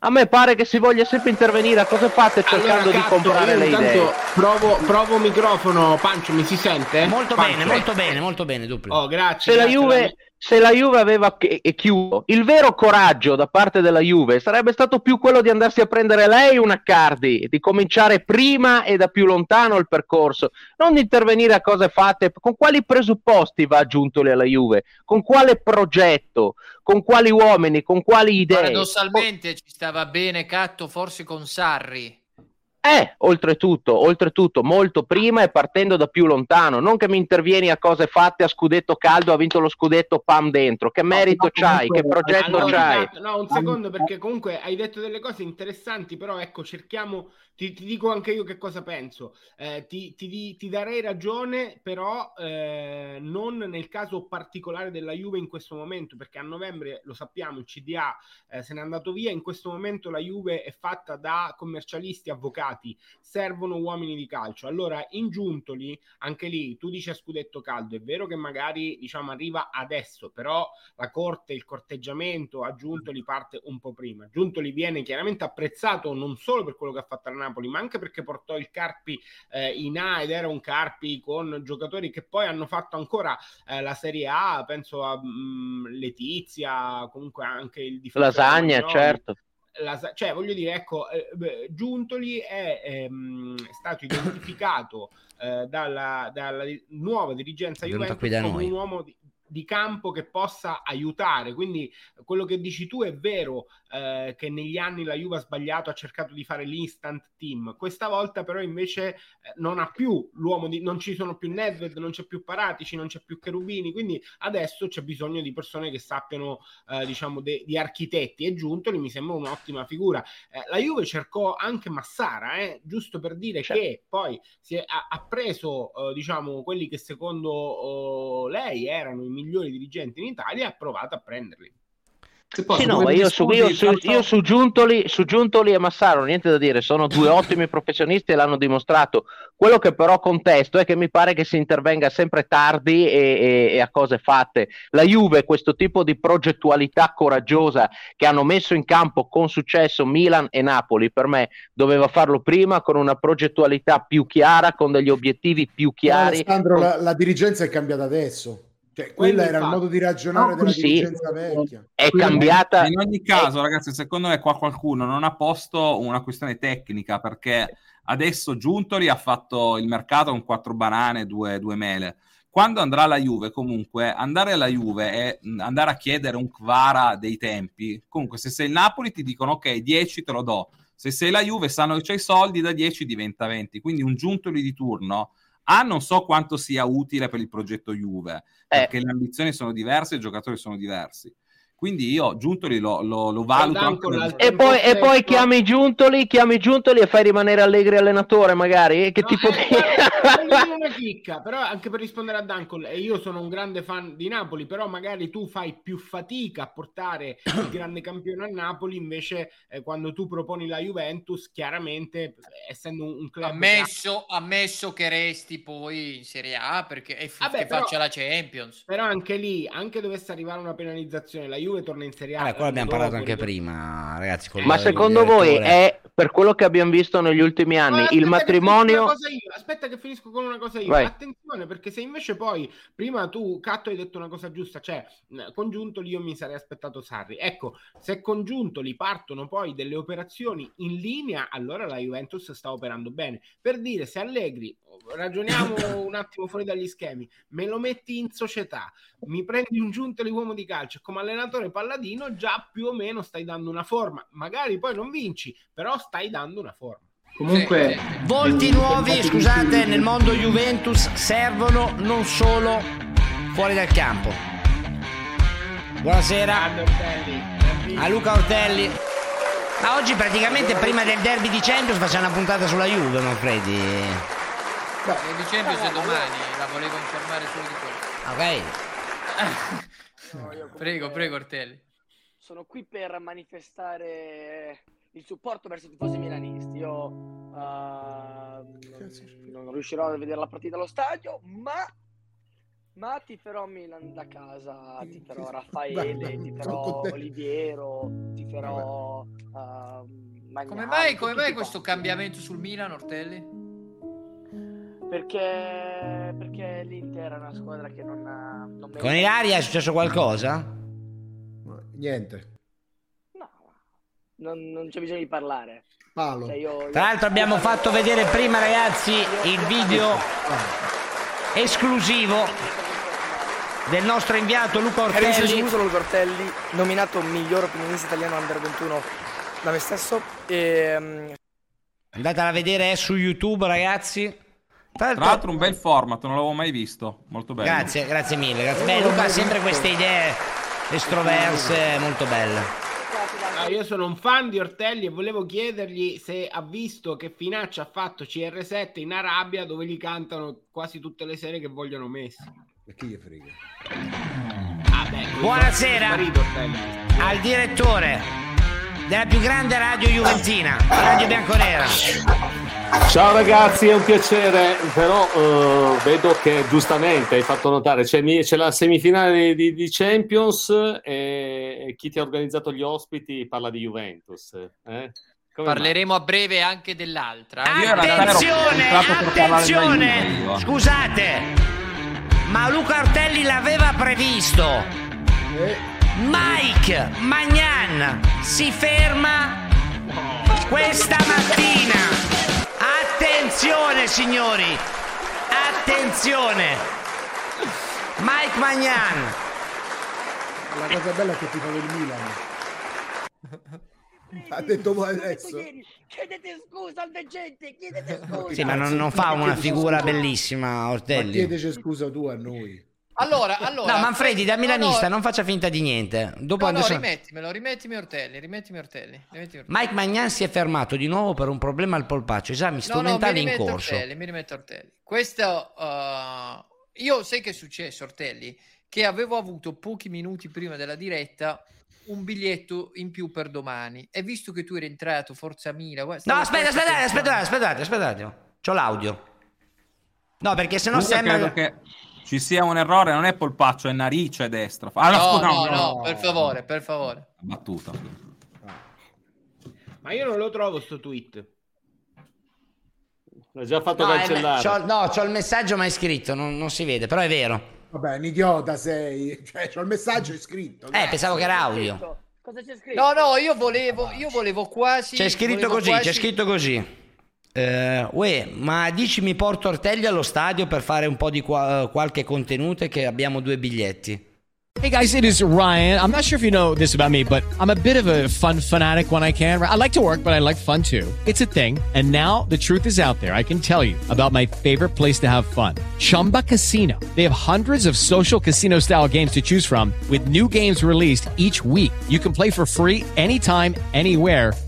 A me pare che si voglia sempre intervenire a cose fatte cercando di Cazzo, comprare io le idee. Provo, provo microfono, Pancio, mi si sente? Molto Pancio. bene, molto bene, molto bene, Duplo. Oh, grazie. Se la, grazie, Juve, se la Juve aveva e chiuso, il vero coraggio da parte della Juve sarebbe stato più quello di andarsi a prendere lei una Cardi, di cominciare prima e da più lontano il percorso, non intervenire a cose fatte. Con quali presupposti va Giuntoli alla Juve? Con quale progetto? Con quali uomini? Con quali idee? Paradossalmente ci stava bene Catto forse con Sarri. Eh, oltretutto, oltretutto, molto prima e partendo da più lontano, non che mi intervieni a cose fatte a scudetto caldo, ha vinto lo scudetto pam dentro, che merito c'hai, che progetto Allora, c'hai? intanto- No, un secondo, perché comunque hai detto delle cose interessanti, però ecco, cerchiamo, ti, ti dico anche io che cosa penso. Eh, ti, ti ti darei ragione, però eh, non nel caso particolare della Juve in questo momento, perché a novembre, lo sappiamo, il CDA eh, se n'è andato via, in questo momento la Juve è fatta da commercialisti, avvocati, servono uomini di calcio. Allora, in Giuntoli, anche lì, tu dici a scudetto caldo, è vero che magari diciamo arriva adesso, però la corte, il corteggiamento a Giuntoli parte un po' prima. Giuntoli viene chiaramente apprezzato non solo per quello che ha fatto a Napoli, ma anche perché portò il Carpi eh, in A ed era un Carpi con giocatori che poi hanno fatto ancora eh, la Serie A, penso a mm, Letizia, comunque anche il difensore Lasagna, certo. La cioè, voglio dire, ecco, eh, Giuntoli è ehm, stato identificato eh, dalla, dalla nuova dirigenza Juventus come noi. un uomo di, di campo che possa aiutare. Quindi quello che dici tu è vero eh, che negli anni la Juve ha sbagliato, ha cercato di fare l'instant team. Questa volta però invece eh, non ha più l'uomo di non ci sono più Nedved, non c'è più Paratici, non c'è più Cherubini, quindi adesso c'è bisogno di persone che sappiano eh, diciamo de- di architetti e Giuntoli mi sembra un'ottima figura. Eh, la Juve cercò anche Massara, giusto per dire certo. che poi si è, ha, ha, preso diciamo quelli che secondo oh, lei erano i migliori dirigenti in Italia e ha provato a prenderli. Sì, no, io, su, io, su, io su, Giuntoli, su Giuntoli e Massaro niente da dire, sono due ottimi professionisti e l'hanno dimostrato. Quello che però contesto è che mi pare che si intervenga sempre tardi e, e, e, a cose fatte. La Juve, questo tipo di progettualità coraggiosa che hanno messo in campo con successo Milan e Napoli, per me doveva farlo prima con una progettualità più chiara, con degli obiettivi più chiari. Alessandro, con... la, la dirigenza è cambiata adesso. Cioè, quella era il modo di ragionare no, della sì, dirigenza vecchia. È cambiata. In ogni caso, ragazzi, secondo me qua qualcuno non ha posto una questione tecnica perché adesso Giuntoli ha fatto il mercato con quattro banane e due, due mele. Quando andrà la Juve, comunque, andare alla Juve è andare a chiedere un Kvara dei tempi. Comunque, se sei il Napoli ti dicono ok, 10 te lo do. Se sei la Juve sanno che c'hai soldi, da 10 diventa 20. Quindi un Giuntoli di turno a non so quanto sia utile per il progetto Juve, eh. perché le ambizioni sono diverse e i giocatori sono diversi. Quindi io Giuntoli lo, lo, lo valuto. E poi, e poi chiami Giuntoli, chiami Giuntoli e fai rimanere Allegri allenatore, magari? Che no, tipo eh, di... una chicca, però anche per rispondere a Dancol, e io sono un grande fan di Napoli, però magari tu fai più fatica a portare il grande campione a Napoli, invece eh, quando tu proponi la Juventus, chiaramente, essendo un, un club... Ammesso, che... ammesso che resti poi in Serie A, perché è f- Vabbè, che però, faccia la Champions. Però anche lì, anche dovesse arrivare una penalizzazione, la Juve torna in Serie A. Allora, quello abbiamo parlato anche prima, ragazzi. Ma secondo voi è per quello che abbiamo visto negli ultimi anni aspetta il matrimonio? Aspetta che finisco con una cosa io. Vai. Attenzione, perché se invece poi prima tu, Catto, hai detto una cosa giusta, cioè congiuntoli io mi sarei aspettato Sarri. Ecco, se congiuntoli partono poi delle operazioni in linea, allora la Juventus sta operando bene. Per dire, se Allegri ragioniamo un attimo fuori dagli schemi, me lo metti in società, mi prendi un giuntoli uomo di calcio come allenatore palladino, già più o meno stai dando una forma. Magari poi non vinci, però stai dando una forma. Comunque, volti nuovi, scusate, nel mondo Juventus servono non solo fuori dal campo. Buonasera a Luca Ortelli. Ma oggi praticamente prima del derby di Champions facciamo una puntata sulla Juve, non credi? Beh, di Champions è domani, la volevo informare solo di questo. Ok. no, prego, prego Ortelli. Sono qui per manifestare il supporto verso i tifosi milanisti. Io uh, non, non, riuscirò a vedere la partita allo stadio, ma, ma tiferò Milan da casa, tiferò Raffaele, tiferò Oliviero, tiferò uh, Magnani, Come mai, come mai questo cambiamento sul Milan, Ortelli? Perché, perché l'Inter è una squadra che non ha... Non Con Ilaria è successo qualcosa? Niente. No, non, non c'è bisogno di parlare. Cioè io, io... Tra l'altro abbiamo fatto vedere prima ragazzi il video esclusivo del nostro inviato Luca Ortelli. Luca Ortelli, nominato miglior opinionista italiano under 21 da me stesso. E, um... Andatela a vedere su YouTube ragazzi. Tra l'altro un bel format, non l'avevo mai visto, molto bello. Grazie, grazie mille. Grazie. Beh, Luca ha sempre queste idee estroverse molto belle. Ah, io sono un fan di Ortelli e volevo chiedergli se ha visto che Finaccia ha fatto CR7 in Arabia dove gli cantano quasi tutte le sere che vogliono Messi. E chi gli frega? Ah, beh, Buonasera al direttore della più grande radio juventina, Radio Bianconera. Ciao ragazzi, è un piacere, però uh, vedo che giustamente hai fatto notare, c'è, c'è la semifinale di, di, Champions e chi ti ha organizzato gli ospiti parla di Juventus. Eh? Parleremo mai? a breve anche dell'altra. Attenzione, attenzione, scusate, ma Luca Ortelli l'aveva previsto. Mike Magnan si ferma questa mattina Attenzione signori! Attenzione! Mike Magnan. La cosa bella è che ti fa del Milan. Ha detto poi adesso. Chiedete scusa al veggente, chiedete scusa. Sì, ma non, non fa una figura bellissima Ma Ortelli. chiedeci scusa tu a noi. Allora, allora. No, Manfredi, da no, milanista, no, non faccia finta di niente. Dopo No, no, adesso... rimettimelo, rimettimi Ortelli, rimettimi Ortelli. rimettimi Ortelli. Mike Magnan si è fermato di nuovo per un problema al polpaccio. Esami No, no, strumentali in corso. Ortelli, mi rimetto Ortelli. Questo, uh, io sai che è successo, Ortelli? Che avevo avuto pochi minuti prima della diretta un biglietto in più per domani. E visto che tu eri entrato, Forza Mila... guarda, No, stavo aspetta, quasi aspettate, aspettate, aspettate. C'ho l'audio. No, perché sennò Comunque sembra... che ci sia un errore, non è polpaccio, è narice destra. Ah, No, scusa, no, no, per favore, per favore. Battuta. Ma io non lo trovo sto tweet. L'ha già fatto No, me- cancellare. c'ho, no, c'ho il messaggio ma è scritto, non, non si vede, però è vero. Vabbè, un idiota sei. Cioè, c'ho il messaggio è scritto. Eh, pensavo che era audio. Cosa c'è scritto? No, no, io volevo, io volevo quasi... C'è scritto così, quasi- c'è scritto così. Eh, uè, ma dici mi porto Ortelli allo stadio per fare un po' di qua- qualche contenuto e che abbiamo due biglietti. Hey guys, it is Ryan. I'm not sure if you know this about me, but I'm a bit of a fun fanatic when I can. I like to work, but I like fun too. It's a thing. And now the truth is out there. I can tell you about my favorite place to have fun Chumba Casino. They have hundreds of social casino style games to choose from, with new games released each week. You can play for free anytime, anywhere.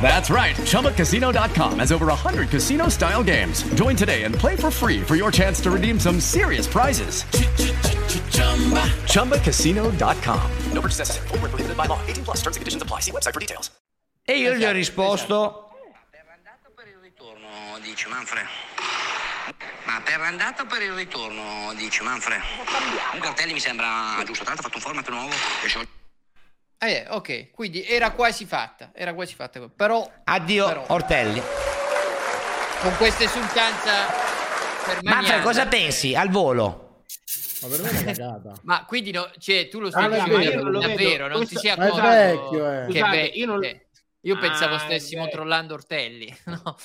That's right. ChumbaCasino.com has over 100 casino style games. Join today and play for free for your chance to redeem some serious prizes. ChumbaCasino.com. No purchase necessary. Were prohibited by law. 18 plus terms and conditions apply. See website for details. E io gli ho risposto... dici Manfred? Ma per l'andata o per il ritorno, dici Manfred? Comunque Ortelli mi sembra giusto, l'altro ha fatto un format nuovo. Eh, ok, quindi era quasi fatta, era quasi fatta. Però... Addio però, Ortelli. con questa esultanza Manfred, Magnan- cosa pensi al volo? Ma per me è una cagata. Ma quindi no, cioè, tu lo Ah, stai ma dicendo non davvero, non ti Questo- sei ma è accorto vecchio, eh. che Scusate, io non- eh, io pensavo Ah, stessimo è vecchio. trollando Ortelli, no?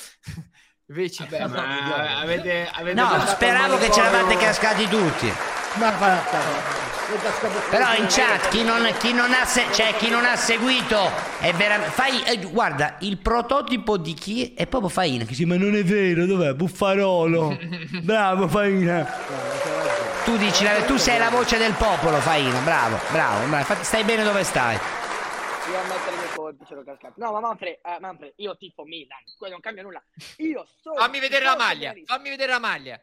Invece Vabbè, ma avete, avete No, speravo che ce l'avate cascati tutti. Ma vai a cagare. Però in chat chi non, chi non ha, se- cioè, chi non ha seguito è veramente. Fai, eh, guarda, il prototipo di chi è proprio Faina. Che dice: Ma non è vero, dov'è? Buffarolo. Bravo, Faina. Tu dici, la- tu sei la voce del popolo, Faina. Bravo, bravo. bravo. Stai bene dove stai. Ce l'ho cascato. No, ma Manfred, eh, Manfred, io tifo Milan, quello non cambia nulla. Io sono Fammi vedere la sono maglia, milanista. fammi vedere la maglia.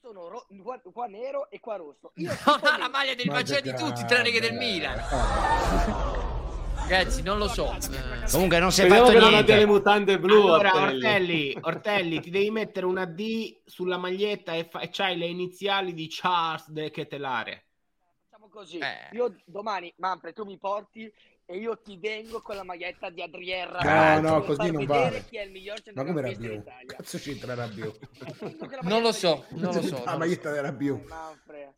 Sono ro- qua, qua nero e qua rosso. Io No, la maglia del Vangelo di tutti, tranne che del Milan. Ragazzi, non lo so. eh, Comunque non si è Speriamo fatto non niente. abbia le mutande blu. Allora, Ortelli. Ortelli, Ortelli, ti devi mettere una D sulla maglietta e, fa- e c'hai le iniziali di Charles De Ketelare. Facciamo così. Eh. Io domani, Manfred, tu mi porti e io ti vengo con la maglietta di Adrien No, Rabiot no, per così non vedere vale. chi è il miglior Ma come centrocampista Rabiot? d'Italia. Cazzo c'entra Rabiot? Non lo so, non lo so. La maglietta della Rabiot.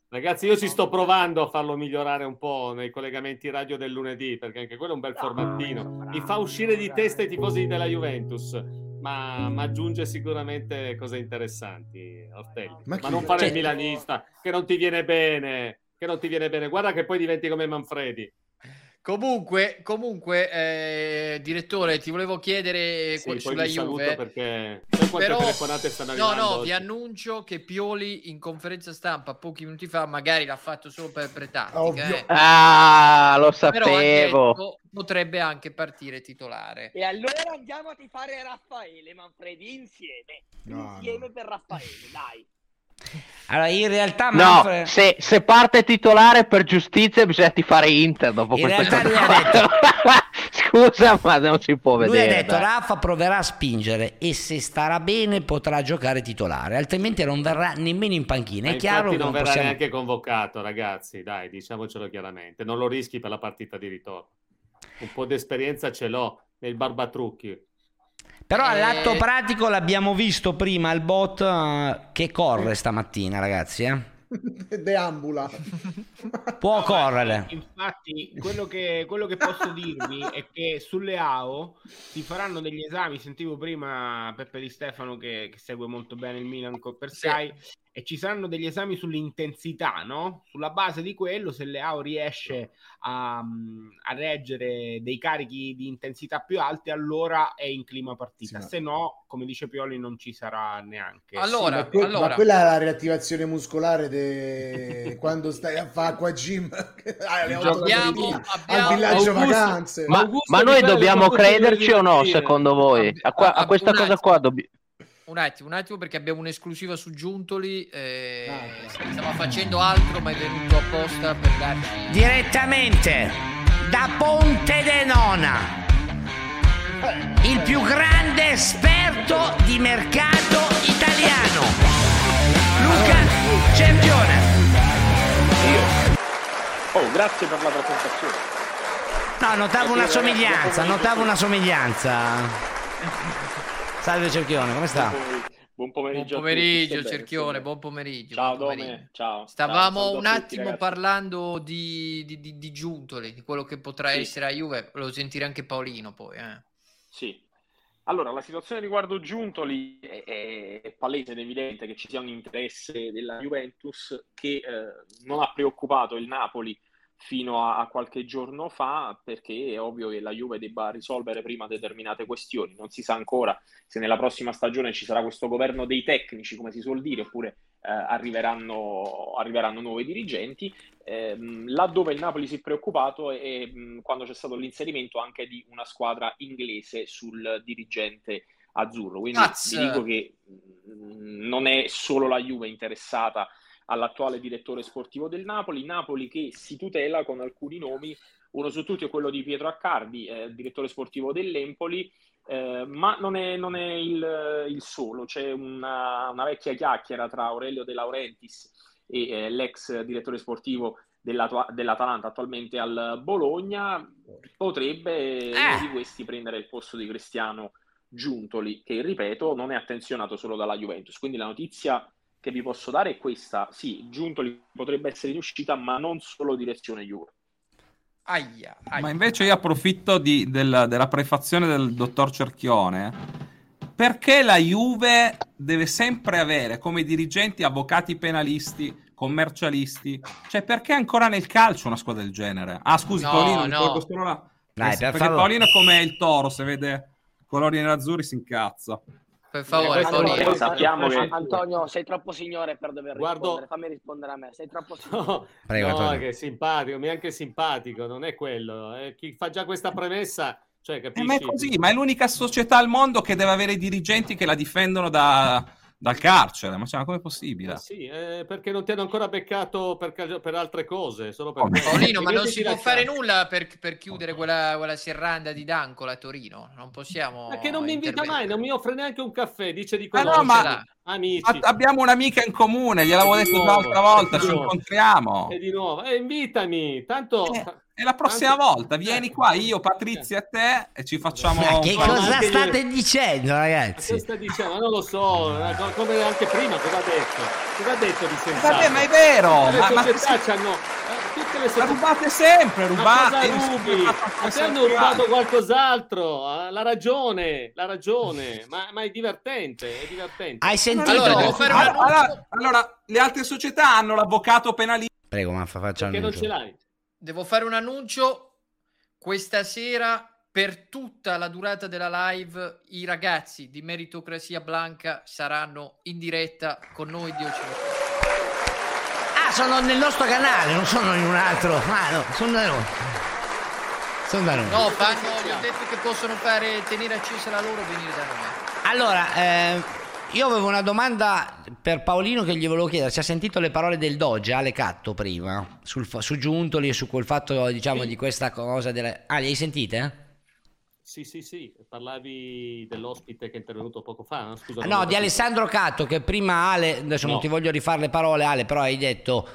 Ragazzi, io ci sto provando a farlo migliorare un po' nei collegamenti radio del lunedì, perché anche quello è un bel formattino. Mi fa uscire di testa i tifosi della Juventus, ma, ma aggiunge sicuramente cose interessanti, Ortelli. Ma Ma, non fare Cioè- il milanista, che non ti viene bene, che non ti viene bene. Guarda che poi diventi come Manfredi. Comunque, comunque eh, direttore, ti volevo chiedere Sì, poi sulla Juve. perché Però- No, no, oggi? vi annuncio che Pioli in conferenza stampa pochi minuti fa magari l'ha fatto solo per pretattica. Eh. Ah, lo sapevo. detto, potrebbe anche partire titolare. E allora andiamo a tifare Raffaele, Manfredi, insieme. No, insieme per Raffaele, dai. Allora, in realtà, No, Manfred- se, se parte titolare per giustizia bisogna fare Inter dopo In questa realtà lui cosa. ha detto- scusa, ma non si può Lui vedere. ha detto dai. Raffa proverà a spingere e se starà bene potrà giocare titolare, altrimenti non verrà nemmeno in panchina. Ma È chiaro infatti che non non verrà possiamo... neanche convocato, ragazzi, dai, diciamocelo chiaramente. Non lo rischi per la partita di ritorno. Un po' di esperienza ce l'ho nel barbatrucchi. Però Eh, all'atto pratico l'abbiamo visto prima il bot eh, che corre stamattina, ragazzi. eh. Deambula. Può correre. Infatti, quello che, quello che posso dirvi è che sulle AO si faranno degli esami. Sentivo prima Peppe Di Stefano che, che segue molto bene il Milan per Sky. E ci saranno degli esami sull'intensità, no? Sulla base di quello, se l'AO riesce a, a reggere dei carichi di intensità più alti, allora è in clima partita. Sì, ma- Se no, come dice Pioli, non ci sarà neanche. Allora, Sì, ma, que- allora. ma quella è la riattivazione muscolare de- quando stai a fare acqua gym Abbiamo- mattino, abbiamo- al villaggio Augusto- vacanze. Ma, Augusto ma noi dobbiamo le crederci o no, secondo voi? A, qua- a Ah, questa cosa qua dobbiamo... Un attimo, un attimo perché abbiamo un'esclusiva su Giuntoli. eh, Ah, Stava facendo altro, ma è venuto apposta per darci. Direttamente da Ponte de Nona, il più grande esperto di mercato italiano, Luca Cerchione. Oh, grazie per la presentazione. No, notavo una somiglianza, notavo una somiglianza. Salve Cerchione, come sta? Buon pomeriggio. Buon pomeriggio, tutti, Cerchione, buon pomeriggio. Ciao buon pomeriggio. Dome, ciao. Stavamo Ciao, un tutti, attimo ragazzi. parlando di, di, di- di Giuntoli, di quello che potrà Sì. essere a Juve. Volevo sentire anche Paolino poi. Eh. Sì. Allora, la situazione riguardo Giuntoli è, è- è palese ed evidente che ci sia un interesse della Juventus che eh, non ha preoccupato il Napoli fino a, a qualche giorno fa, perché è ovvio che la Juve debba risolvere prima determinate questioni. Non si sa ancora se nella prossima stagione ci sarà questo governo dei tecnici, come si suol dire, oppure eh, arriveranno, arriveranno nuovi dirigenti. Ehm, laddove il Napoli si è preoccupato è mh, quando c'è stato l'inserimento anche di una squadra inglese sul dirigente azzurro. Quindi Cazzo! vi dico che mh, non è solo la Juve interessata all'attuale direttore sportivo del Napoli, Napoli che si tutela con alcuni nomi, uno su tutti è quello di Pietro Accardi, eh, direttore sportivo dell'Empoli, eh, ma non è, non è il, il solo, c'è una, una vecchia chiacchiera tra Aurelio De Laurentiis e eh, l'ex direttore sportivo dell'Atalanta attualmente al Bologna, potrebbe uno di questi prendere il posto di Cristiano Giuntoli, che ripeto non è attenzionato solo dalla Juventus. Quindi la notizia che vi posso dare è questa: sì, Giuntoli potrebbe essere in uscita, ma non solo direzione Juve. Aia, aia. Ma invece io approfitto di- del- della prefazione del dottor Cerchione. Perché la Juve deve sempre avere come dirigenti avvocati penalisti, commercialisti? Cioè, perché ancora nel calcio una squadra del genere? Ah, scusi, No, Paolino, no. ricordo solo la- Dai, Eh, per perché. Paolino è come il toro, se vede colori nerazzurri si incazza. Per favore, lo sappiamo che- Antonio, sei troppo signore per dover Guardo- rispondere. Fammi rispondere a me. Sei troppo signore. No, Prego, no, Antonio. che è simpatico, mi è anche simpatico, non è quello. Eh, chi fa già questa premessa, cioè, Eh, capisci? ma è così, ma è l'unica società al mondo che deve avere dirigenti che la difendono da- dal carcere. Ma cioè, ma com'è possibile? Eh sì, eh, perché non ti hanno ancora beccato per, per altre cose, solo per Oh. Paolino, ma non si può fare nulla per, per chiudere quella, quella serranda di Dancola a Torino. Non possiamo. Ma che non mi invita mai, non mi offre neanche un caffè, dice di Ah, no, ma- Amici. A- abbiamo un'amica in comune, gliel'avevo detto l'altra volta, ci incontriamo. E di nuovo, eh, invitami, tanto... E la prossima tanto- volta vieni qua, io, Patrizia e te, e ci facciamo. Ma che cosa anche io- state dicendo, Ma ragazzi? che sta dicendo? Ma non lo so, eh, co- come anche prima, cosa ha detto? Cosa ha detto di sensato? Vabbè, ma è vero! Tutte le Ma, ma- società c'hanno... eh, Tutte le ma società... rubate sempre, Ma rubate! cosa sono rubi? Ma ti hanno rubato qualcos'altro? eh, La ragione, la ragione. Ma, ma è divertente, è divertente. Hai sentito? Allora, Allora, allora- allora, le altre società hanno l'avvocato penalista. Prego, ma fa- faccia Perché non ce l'hai? Devo fare un annuncio. Questa sera, per tutta la durata della live, i ragazzi di Meritocrazia Blanca saranno in diretta con noi. Dio ce lo Ah, sono nel nostro canale, non sono in un altro. Ah, no, sono da noi. Sono da noi. No, fanno, gli ho detto che possono fare tenere accesa la loro e venire da noi. Allora, eh, io avevo una domanda per Paolino che gli volevo chiedere. Si ha sentito le parole del Doge, Ale Catto, prima, sul, su Giuntoli e su quel fatto, diciamo, di questa cosa. Delle... Ah, le hai sentite? Sì, sì, sì, parlavi dell'ospite che è intervenuto poco fa. no? Scusa, Ah, non No, di. Alessandro Catto che prima Ale, adesso non No. ti voglio rifare le parole Ale, però hai detto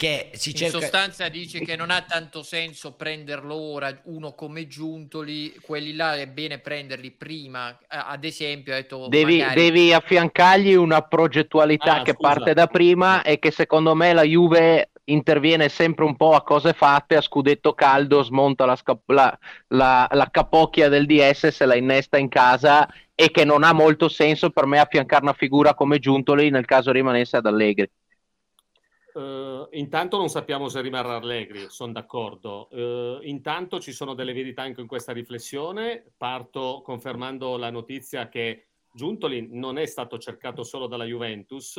che si In cerca... sostanza dice che non ha tanto senso prenderlo ora, uno come Giuntoli, quelli là è bene prenderli prima, Eh, ad esempio ha detto Devi, magari- devi affiancargli una progettualità Ah, che scusa. parte da prima e che secondo me la Juve interviene sempre un po' a cose fatte, a scudetto caldo, smonta la, sca- la- la- la capocchia del DS, se la innesta in casa e che non ha molto senso per me affiancare una figura come Giuntoli nel caso rimanesse ad Allegri. Eh, intanto non sappiamo se rimarrà Allegri, sono d'accordo. Eh, intanto ci sono delle verità anche in questa riflessione. Parto confermando la notizia che Giuntoli non è stato cercato solo dalla Juventus,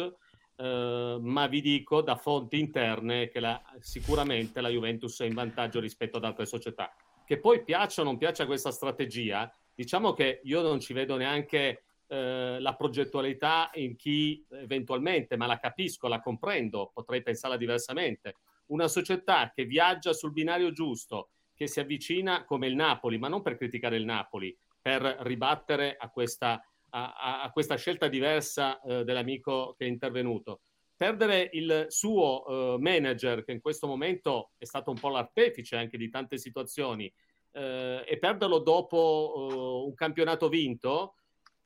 eh, ma vi dico da fonti interne che la- sicuramente la Juventus è in vantaggio rispetto ad altre società. Che poi piaccia o non piaccia questa strategia, diciamo che io non ci vedo neanche eh, la progettualità in chi eventualmente, ma la capisco, la comprendo, potrei pensarla diversamente. Una società che viaggia sul binario giusto, che si avvicina come il Napoli, ma non per criticare il Napoli, per ribattere a questa, a- a- questa scelta diversa eh, dell'amico che è intervenuto. Perdere il suo eh, manager, che in questo momento è stato un po' l'artefice anche di tante situazioni, eh, e perderlo dopo eh, un campionato vinto,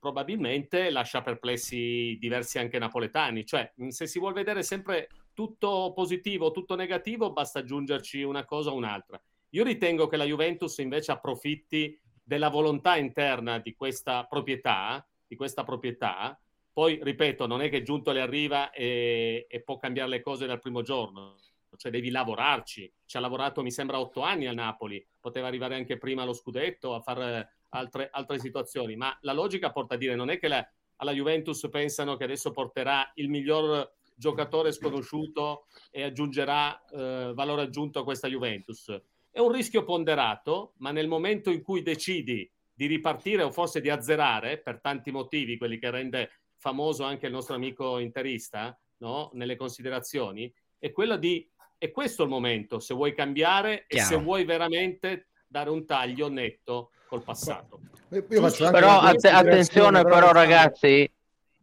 probabilmente lascia perplessi diversi anche napoletani. Cioè, se si vuole vedere sempre tutto positivo, tutto negativo, basta aggiungerci una cosa o un'altra. Io ritengo che la Juventus invece approfitti della volontà interna di questa proprietà, di questa proprietà. Poi, ripeto, non è che Giuntoli arriva e, e può cambiare le cose dal primo giorno, cioè devi lavorarci. Ci ha lavorato, mi sembra, otto anni al Napoli, poteva arrivare anche prima allo scudetto, a fare altre, altre situazioni, ma la logica porta a dire non è che la- alla Juventus pensano che adesso porterà il miglior giocatore sconosciuto e aggiungerà eh, valore aggiunto a questa Juventus. È un rischio ponderato, ma nel momento in cui decidi di ripartire o forse di azzerare, per tanti motivi, quelli che rende famoso anche il nostro amico interista, no? nelle considerazioni, è quello di... È questo il momento, se vuoi cambiare e Chiaro. se vuoi veramente dare un taglio netto col passato. Io faccio anche Però att- attenzione però ragazzi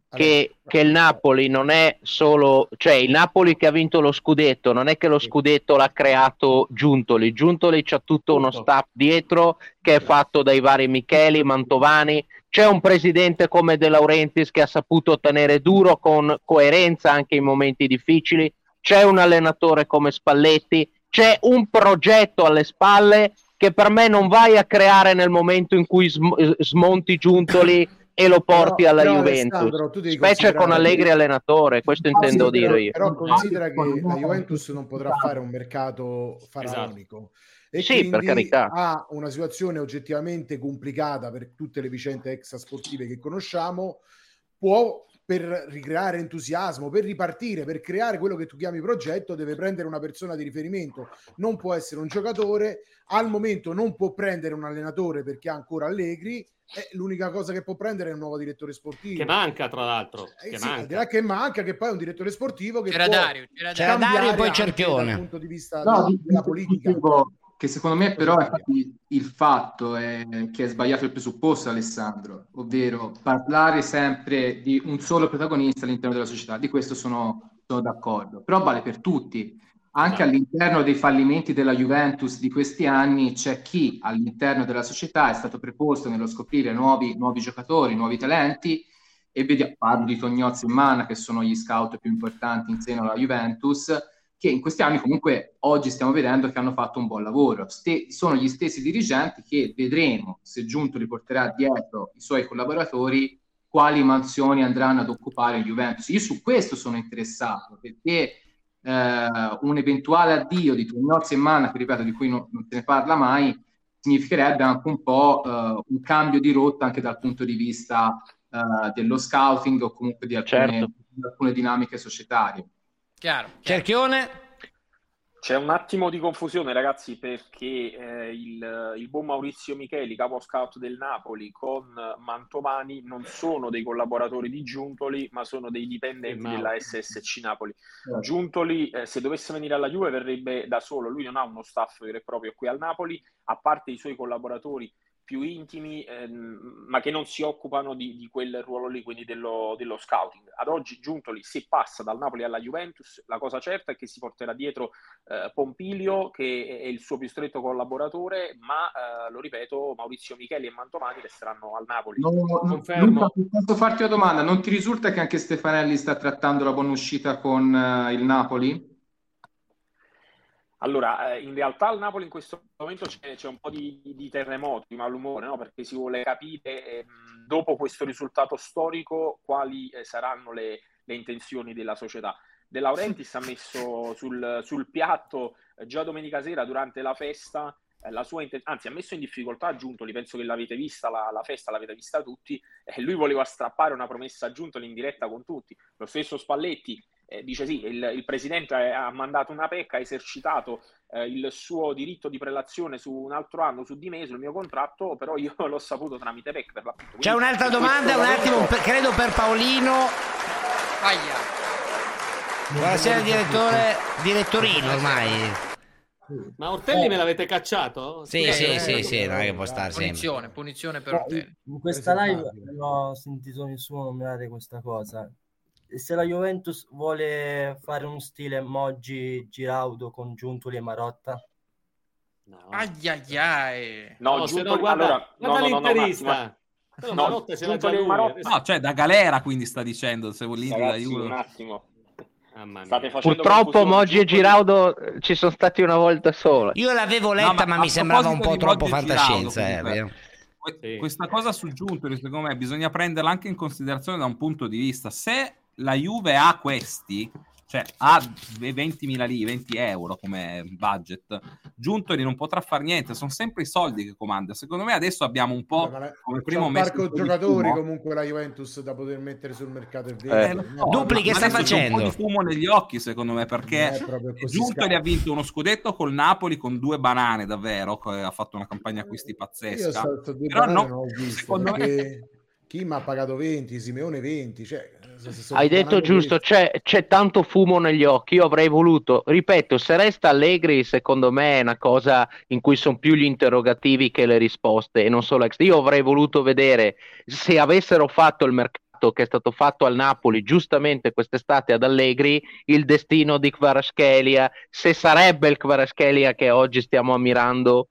che, che il Napoli non è solo, cioè il Napoli che ha vinto lo scudetto, non è che lo scudetto l'ha creato Giuntoli, Giuntoli c'ha tutto uno staff dietro che è fatto dai vari Micheli, Mantovani, c'è un presidente come De Laurentiis che ha saputo tenere duro con coerenza anche in momenti difficili, c'è un allenatore come Spalletti, c'è un progetto alle spalle che per me non vai a creare nel momento in cui sm- smonti Giuntoli e lo porti Però- alla però, Juventus, specie con Allegri allenatore, questo intendo Sì, però- dire io. Però considera che la Juventus non potrà fare un mercato faraonico. E Sì, per carità. ha una situazione oggettivamente complicata per tutte le vicende extrasportive che conosciamo, può per ricreare entusiasmo, per ripartire, per creare quello che tu chiami progetto, deve prendere una persona di riferimento, non può essere un giocatore, al momento non può prendere un allenatore perché ha ancora Allegri, e l'unica cosa che può prendere è un nuovo direttore sportivo. Che manca, tra l'altro. Eh che sì, manca. che manca, che poi è un direttore sportivo che C'era può Dario, c'era Dario e poi Cerchione. dal punto di vista No, della di- politica. dicevo che secondo me però infatti, il fatto è che è sbagliato il presupposto Alessandro, ovvero parlare sempre di un solo protagonista all'interno della società, di questo sono, sono d'accordo, però vale per tutti. Anche all'interno dei fallimenti della Juventus di questi anni c'è chi all'interno della società è stato preposto nello scoprire nuovi, nuovi giocatori, nuovi talenti e vedi, parlo di Tognozzi e Mana che sono gli scout più importanti in seno alla Juventus che in questi anni comunque oggi stiamo vedendo che hanno fatto un buon lavoro. Ste- sono gli stessi dirigenti che vedremo se Giunto riporterà dietro i suoi collaboratori quali mansioni andranno ad occupare Juventus. Io su questo sono interessato perché eh, un eventuale addio di Tognozzi e Manna, che ripeto di cui non, non se ne parla mai, significherebbe anche un po' eh, un cambio di rotta anche dal punto di vista eh, dello scouting o comunque di alcune, Certo. di alcune dinamiche societarie. Chiaro. Cerchione? C'è un attimo di confusione, ragazzi, perché eh, il, il buon Maurizio Micheli, capo scout del Napoli, con Mantovani non sono dei collaboratori di Giuntoli, ma sono dei dipendenti della SSC Napoli. Certo. Giuntoli, eh, se dovesse venire alla Juve, verrebbe da solo. Lui non ha uno staff vero e proprio qui al Napoli, a parte i suoi collaboratori più intimi, ehm, ma che non si occupano di, di quel ruolo lì, quindi dello, dello, scouting. Ad oggi Giuntoli, se passa dal Napoli alla Juventus, la cosa certa è che si porterà dietro eh, Pompilio, che è il suo più stretto collaboratore, ma eh, lo ripeto, Maurizio Micheli e Mantovani resteranno al Napoli. No, Luca, posso farti una domanda? Non ti risulta che anche Stefanelli sta trattando la buona uscita con uh, il Napoli? Allora, eh, in realtà al Napoli in questo momento c'è, c'è un po' di, di, terremoto, di malumore, no? perché si vuole capire eh, dopo questo risultato storico quali eh, saranno le, le, intenzioni della società. De Laurentiis ha messo sul, sul piatto eh, già domenica sera durante la festa la sua inten- anzi ha messo in difficoltà Giuntoli, penso che l'avete vista la, la festa, l'avete vista tutti, eh, lui voleva strappare una promessa a Giuntoli in diretta con tutti, lo stesso Spalletti eh, dice sì, il, il, presidente ha mandato una pecca, ha esercitato eh, il suo diritto di prelazione su un altro anno su di me, sul mio contratto, però io l'ho saputo tramite PEC per l'appunto. C'è un'altra domanda, un attimo, per, credo per Paolino. Aia. Buonasera direttore, direttorino ormai. Ma Ortelli oh. me l'avete cacciato? Sì, sì, sì, sì, sì, non è che può stare punizione, sempre. Punizione per Ortelli. In questa live non ho sentito nessuno nominare questa cosa se la Juventus vuole fare uno stile Moggi Giraudo con Giuntoli e Marotta no. ai ai ai no, no Giuntoli, guarda, allora, guarda no, l'interista no, no, lui Marotta... no cioè da galera quindi sta dicendo se volete Ragazzi, un attimo Purtroppo Moggi e Giraudo eh, ci sono stati una volta sola. Io l'avevo letta, no, ma, ma mi sembrava un po' troppo fantascienza. Giraudo, eh, sì. Questa cosa su Giuntoli, secondo me, bisogna prenderla anche in considerazione da un punto di vista. Se la Juve ha questi, cioè ha 20.000 lì, 20 euro come budget, Giuntoli non potrà fare niente, sono sempre i soldi che comanda. Secondo me adesso abbiamo un po' come primo un parco giocatori comunque la Juventus da poter mettere sul mercato e vendere. Eh, no, Dupli che sta facendo? un po' di fumo negli occhi secondo me perché Giuntoli ha vinto uno scudetto col Napoli con due banane davvero, ha fatto una campagna acquisti pazzesca. Io Però no, secondo me... Chi mi ha pagato 20, Simeone 20, cioè hai detto giusto, c'è, c'è, tanto fumo negli occhi. Io avrei voluto, ripeto, se resta Allegri, secondo me è una cosa in cui sono più gli interrogativi che le risposte, e non solo ex. Io avrei voluto vedere se avessero fatto il mercato che è stato fatto al Napoli giustamente quest'estate ad Allegri, il destino di Kvaratskhelia, se sarebbe il Kvaratskhelia che oggi stiamo ammirando.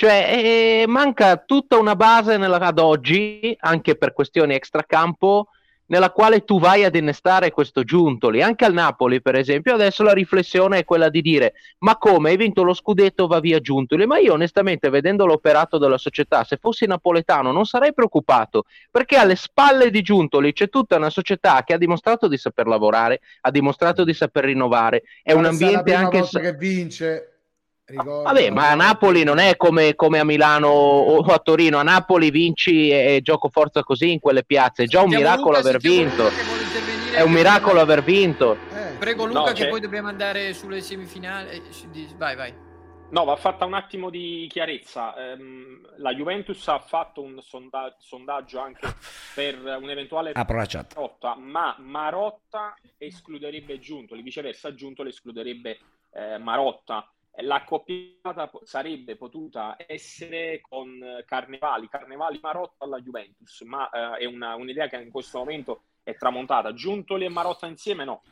Cioè, eh, manca tutta una base nella, ad oggi, anche per questioni extracampo, nella quale tu vai ad innestare questo Giuntoli. Anche al Napoli, per esempio, adesso la riflessione è quella di dire: ma come hai vinto lo scudetto, va via Giuntoli? Ma io, onestamente, vedendo l'operato della società, se fossi napoletano, non sarei preoccupato perché alle spalle di Giuntoli c'è tutta una società che ha dimostrato di saper lavorare, ha dimostrato di saper rinnovare. È ma un ambiente anche. che vince Ricordo... Vabbè, ma a Napoli non è come, come, a Milano o a Torino. A Napoli vinci e, e gioco forza così in quelle piazze. È già un miracolo Luca, aver vinto. È un miracolo aver vinto. Eh. Prego Luca no, che poi dobbiamo andare sulle semifinali. Eh, vai, vai. No, va fatta un attimo di chiarezza. Um, la Juventus ha fatto un sonda- sondaggio anche per un'eventuale Marotta, ma Marotta escluderebbe Giuntoli, viceversa Giuntoli escluderebbe eh, Marotta l'accoppiata sarebbe potuta essere con Carnevali, Carnevali Marotta alla Juventus, ma eh, è una, un'idea che in questo momento è tramontata. Giuntoli e Marotta insieme no.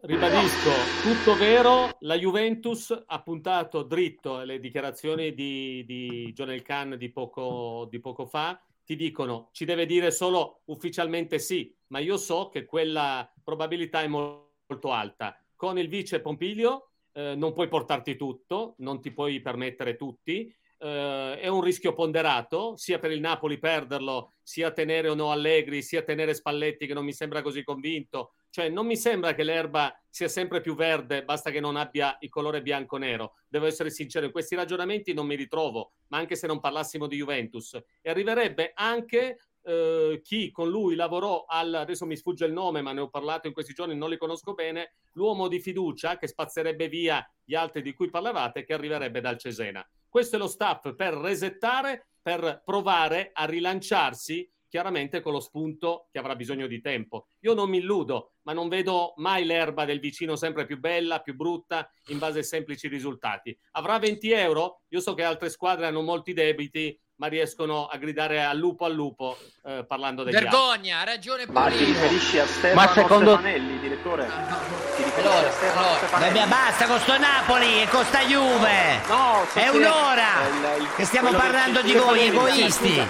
Ribadisco, tutto vero, la Juventus ha puntato dritto le dichiarazioni di, di John Elkan di poco, di poco fa, ti dicono ci deve dire solo ufficialmente sì, ma io so che quella probabilità è molto alta. Con il vice Pompilio eh, non puoi portarti tutto, non ti puoi permettere tutti, eh, è un rischio ponderato, sia per il Napoli perderlo, sia tenere o no Allegri, sia tenere Spalletti che non mi sembra così convinto, cioè non mi sembra che l'erba sia sempre più verde, basta che non abbia il colore bianco-nero. Devo essere sincero, in questi ragionamenti non mi ritrovo, ma anche se non parlassimo di Juventus. E arriverebbe anche eh, chi con lui lavorò al, adesso mi sfugge il nome, ma ne ho parlato in questi giorni, non li conosco bene, l'uomo di fiducia che spazzerebbe via gli altri di cui parlavate, che arriverebbe dal Cesena. Questo è lo staff per resettare, per provare a rilanciarsi chiaramente con lo spunto che avrà bisogno di tempo. Io non mi illudo, ma non vedo mai l'erba del vicino sempre più bella, più brutta, in base ai semplici risultati. Avrà 20 euro? Io so che altre squadre hanno molti debiti, ma riescono a gridare al lupo al lupo eh, parlando degli altri. Vergogna, ha ragione Ma ti Paolino. riferisci a Stefano Ma secondo- Stefanelli, direttore? Ti riferisci Allora, a Stefano allora, Stefanelli? Vabbè, basta con sto Napoli e con sta Juve. No, sì, È un'ora il- il- che stiamo quello parlando di voi, Stefanelli, egoisti. scusa.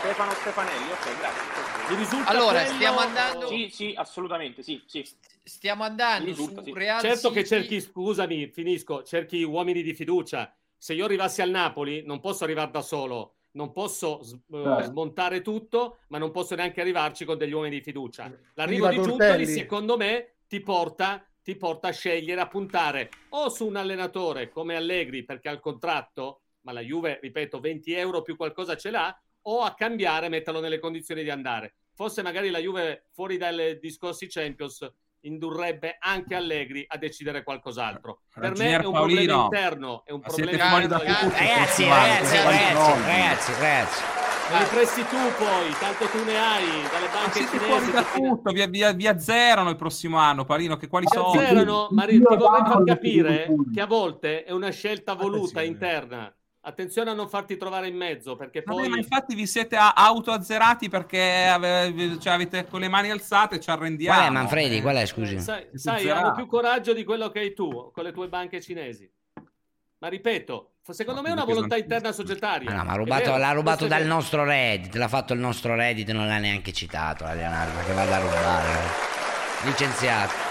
Stefano Stefanelli, ok, grazie. Mi risulta Allora, quello- stiamo andando Sì, sì, assolutamente, sì, sì. stiamo andando risulta, su sì. Real Certo che City. cerchi, scusami, finisco, cerchi uomini di fiducia. Se io arrivassi al Napoli, non posso arrivare da solo, non posso s- eh, Certo. smontare tutto, ma non posso neanche arrivarci con degli uomini di fiducia. L'arrivo va di Giuntoli, secondo me, ti porta, ti porta a scegliere, a puntare o su un allenatore come Allegri, perché ha il contratto, ma la Juve, ripeto, 20 euro più qualcosa ce l'ha, o a cambiare, metterlo nelle condizioni di andare. Forse magari la Juve, fuori dai discorsi Champions, indurrebbe anche Allegri a decidere qualcos'altro. Per me è un problema Paolino. interno, è un Ma siete problema interno. Ragazzi, ragazzi, ragazzi, ragazzi, ragazzi. Me li presti tu poi, tanto tu ne hai, dalle banche siete cinesi. fuori da tutto, vi, vi, vi azzerano il prossimo anno, Parino, che quali ti soldi? azzerano, ma ti vorrei far capire che a volte è una scelta voluta Attenzione. interna. Attenzione a non farti trovare in mezzo, perché Vabbè, poi... ma infatti vi siete autoazzerati perché ave- cioè, avete con le mani alzate e ci arrendiamo. Qual è Manfredi? Qual è, scusi? Sai, Siete sai, azzerati. hanno più coraggio di quello che hai tu con le tue banche cinesi. Ma ripeto, secondo me è una volontà sono- interna societaria. Ah, no, ma rubato- l'ha rubato dal vero. nostro Reddit, l'ha fatto il nostro Reddit, non l'ha neanche citato la Leonardo, che vada a rubare. eh. Licenziato.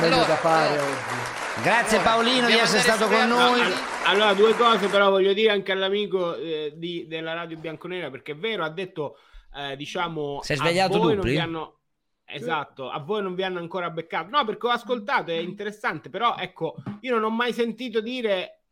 Meglio da fare oggi. Grazie Paolino di essere stato con noi. Allora, due cose però voglio dire anche all'amico eh, di- della radio bianconera, perché è vero, ha detto, eh, diciamo, Si è a svegliato voi non Dupli? vi hanno... Esatto, a voi non vi hanno ancora beccato. No, perché ho ascoltato, è interessante, però ecco, io non ho mai sentito dire...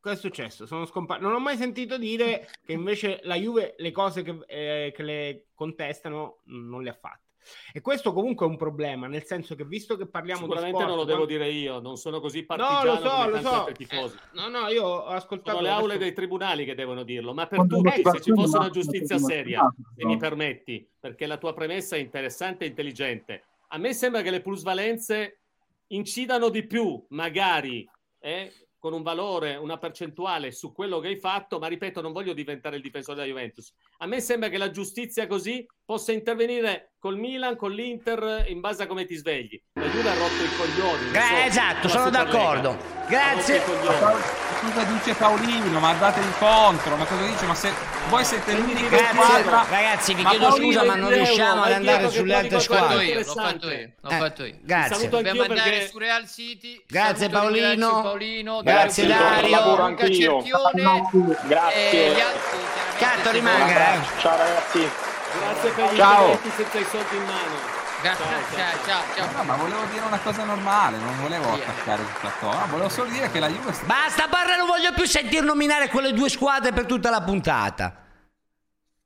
Cosa è successo? Sono scomparso. Non ho mai sentito dire che invece la Juve le cose che, eh, che le contestano non le ha fatte. E questo comunque è un problema, nel senso che visto che parliamo di Sicuramente sport, non lo devo dire io, non sono così No, partigiano lo so, come lo so. altri tifosi. Eh, no, no, io ho ascoltato Sono le aule dei tribunali che devono dirlo, ma per Quando tutti, se ci fosse una giustizia seria, se mi no. permetti, perché la tua premessa è interessante e intelligente. A me sembra che le plusvalenze incidano di più, magari, eh, con un valore, una percentuale su quello che hai fatto, ma ripeto, non voglio diventare il difensore della Juventus. A me sembra che la giustizia così possa intervenire col Milan, con l'Inter, in base a come ti svegli. La Juve ha rotto i coglioni. Gra- so, esatto, sono d'accordo. Grazie. Cosa dice Paolino? Ma datevi contro, ma cosa dice? Ma se voi siete l'unica Grazie, squadra... ragazzi, vi Ma chiedo Paolino scusa, ma non riusciamo ad andare sulle altre squadre. Io, l'ho fatto io, l'ho Eh, fatto io. grazie. Saluto Dobbiamo anch'io andare perché su Real City. Grazie, Saluto, Paolino. Paolino. Grazie, Dario. Luca. Cerchione. Grazie. E chiaramente, Catto, rimanga, eh. Ciao ragazzi. Grazie per gli Ciao. senza i soldi in mano. Ciao, ciao, ciao, ciao. No, ma volevo dire una cosa normale, non volevo attaccare tutta cosa. Volevo solo dire che la Juve sta... Basta, parla, non voglio più sentir nominare quelle due squadre per tutta la puntata.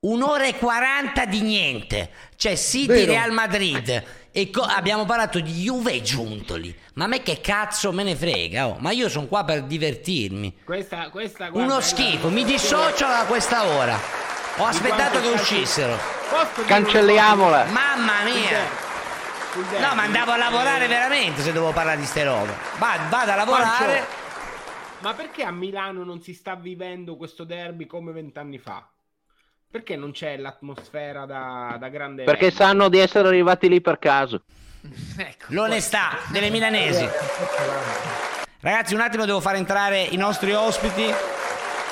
Un'ora e 40 di niente. C'è City Vero. Real Madrid. E co- abbiamo parlato di Juve e Giuntoli. Ma a me che cazzo me ne frega? oh? Ma io sono qua per divertirmi. Questa, questa, guarda, Uno schifo, mi dissocio da questa ora. Ho aspettato che uscissero. Cancelliamola. Mamma mia. No, ma andavo a lavorare veramente se devo parlare di ste robe. Va- Vado a lavorare. Ma perché a Milano non si sta vivendo questo derby come vent'anni fa? Perché non c'è l'atmosfera da, da grande Perché evento? sanno di essere arrivati lì per caso. Ecco, L'onestà delle milanesi. Ragazzi, un attimo devo far entrare i nostri ospiti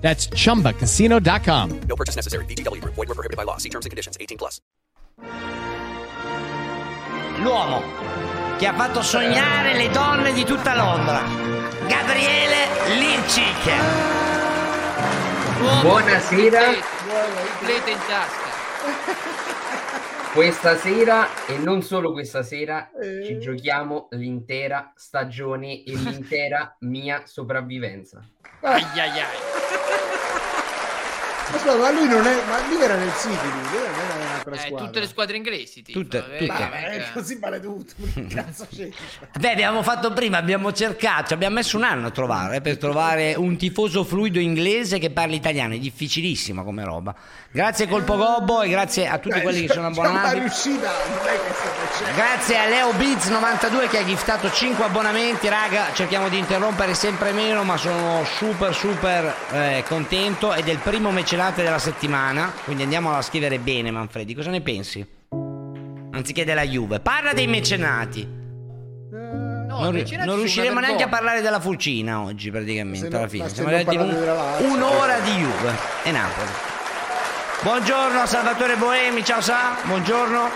That's chumbacasino.com. No purchase necessary. VGW Group. Void were prohibited by law. See terms and conditions. 18 plus. L'uomo che ha fatto sognare le donne di tutta Londra. Gabriele Lircic. Buonasera. in tasca. Questa sera, e non solo questa sera, Eh. ci giochiamo l'intera stagione e l'intera mia sopravvivenza. Ai ai ai. Aspetta, ma lui non è. Ma lui era nel City, lui, lui non era un'altra Eh, squadra. tutte le squadre inglesi, tipo, Tutte, eh, tutte. mica- Ma è così vale tutto. Che cazzo c'è? Beh, abbiamo fatto prima, abbiamo cercato, ci abbiamo messo un anno a trovare, eh, per trovare un tifoso fluido inglese che parli italiano, è difficilissima come roba. Grazie Colpo Gobbo e grazie a tutti quelli che sono abbonati. riuscita. Grazie a Leo Biz 92 che ha giftato 5 abbonamenti, raga, cerchiamo di interrompere sempre meno, ma sono super super eh, contento ed è il primo mecenate della settimana, quindi andiamo a scrivere bene Manfredi, cosa ne pensi? Anziché della Juve, parla dei mecenati. non, ri- mecenati non sono riusciremo neanche a parlare della Fulcina oggi praticamente, Se no- alla fine. Siamo non arrivati un- un'ora di Juve e Napoli. Buongiorno a Salvatore Boemi, ciao Sa, buongiorno.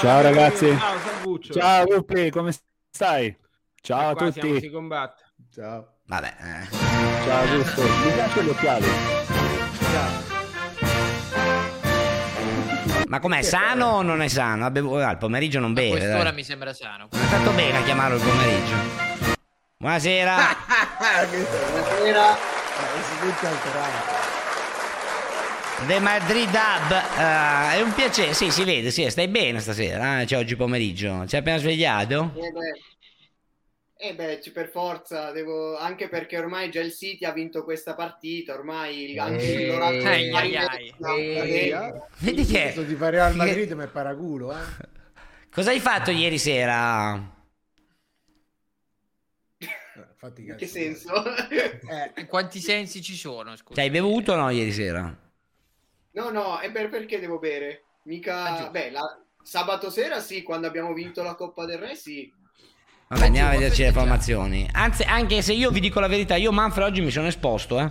Ciao ragazzi. Ciao Salvuccio. Ciao Lupi, come stai? Ciao a tutti. si combatte. Ciao. Vabbè, eh. Ciao Augusto. Mi piacciono gli occhiali. Ma com'è, sano o non è sano? Ah, il pomeriggio non beve. Quest'ora dai. mi sembra sano. È fatto bene a chiamarlo il pomeriggio. Buonasera. Buonasera. The Madrid Hub. eh, è un piacere. Sì, si vede, sì, stai bene stasera. eh, Cioè, oggi pomeriggio. Ci hai appena svegliato? Eh beh, eh beh, ci- per forza, devo... anche perché ormai già il City ha vinto questa partita, ormai anche Eh, il loro Eh, cadendo. Vedi che. Di fare Real Madrid ma è paraculo, eh? Cosa hai fatto ieri sera? Fatti In che senso? Eh, Quanti sensi ci sono? Scusa. Ci hai bevuto o no ieri sera? No, no, è per perché devo bere? Mica... Beh, la- sabato sera sì, quando abbiamo vinto la Coppa del Re sì. Vabbè, andiamo a vederci le formazioni. Anzi, anche se io vi dico la verità, io Manfred oggi mi sono esposto, eh.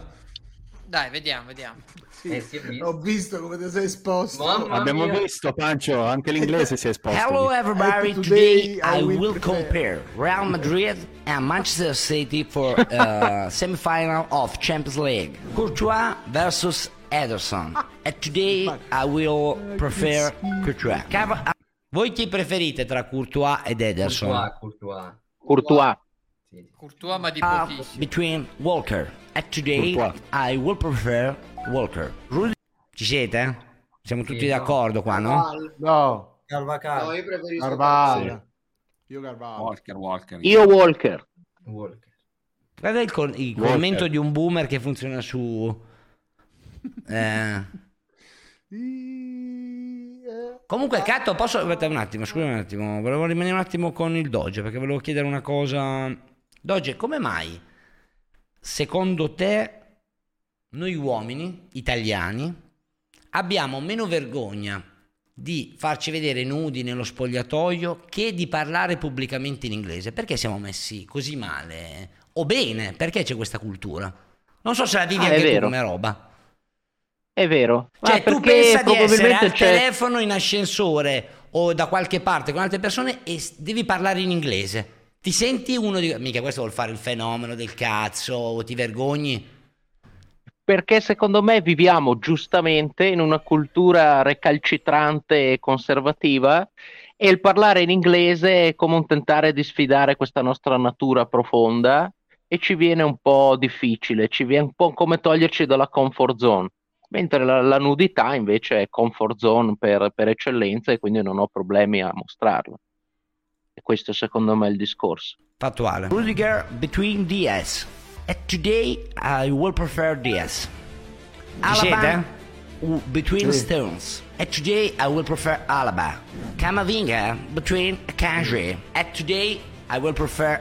Dai, vediamo, vediamo. Eh, si è visto. Ho visto come ti sei esposto. Mamma Abbiamo mia. visto, Pancio, anche l'inglese si è esposto. Hello everybody, today I will will compare Real Madrid and Manchester City for uh, semi-final of Champions League. Courtois versus Ederson. And today I will prefer Courtois. Voi chi preferite tra Courtois ed Ederson? Courtois, Courtois. Courtois. Courtois, ma di Uh, pochissimo. between Walker. And today Courtois. I will prefer Walker. Rudy- Ci siete? Siamo tutti Sì, no. d'accordo qua, no? No, Calvacanti. No, io preferisco Carvalho. Io Carvalho. Walker, Walker. Io Walker. Walker. Guarda il, con- il Walker. commento di un boomer che funziona su... Eh. Comunque, Catto, posso... Aspetta un attimo, scusa un attimo. Volevo rimanere un attimo con il Doge, perché volevo chiedere una cosa. Doge, come mai, secondo te, noi uomini italiani abbiamo meno vergogna di farci vedere nudi nello spogliatoio che di parlare pubblicamente in inglese? Perché siamo messi così male? O bene? Perché c'è questa cultura? Non so se la vivi Ah, anche tu come roba. È vero. Cioè, Ma tu pensa di essere al c'è... telefono in ascensore o da qualche parte con altre persone e devi parlare in inglese. Ti senti uno di... Mica questo vuol fare il fenomeno del cazzo, o ti vergogni? Perché secondo me viviamo giustamente in una cultura recalcitrante e conservativa e il parlare in inglese è come un tentare di sfidare questa nostra natura profonda e ci viene un po' difficile, ci viene un po' come toglierci dalla comfort zone. Mentre la, la nudità invece è comfort zone per, per eccellenza e quindi non ho problemi a mostrarla. E questo secondo me è il discorso. Fattuale. Rudiger between DS. And today I will prefer siete? Uh, between Sì. Stones. And today I will prefer Alaba. Camavinga between Kanji. And today I will prefer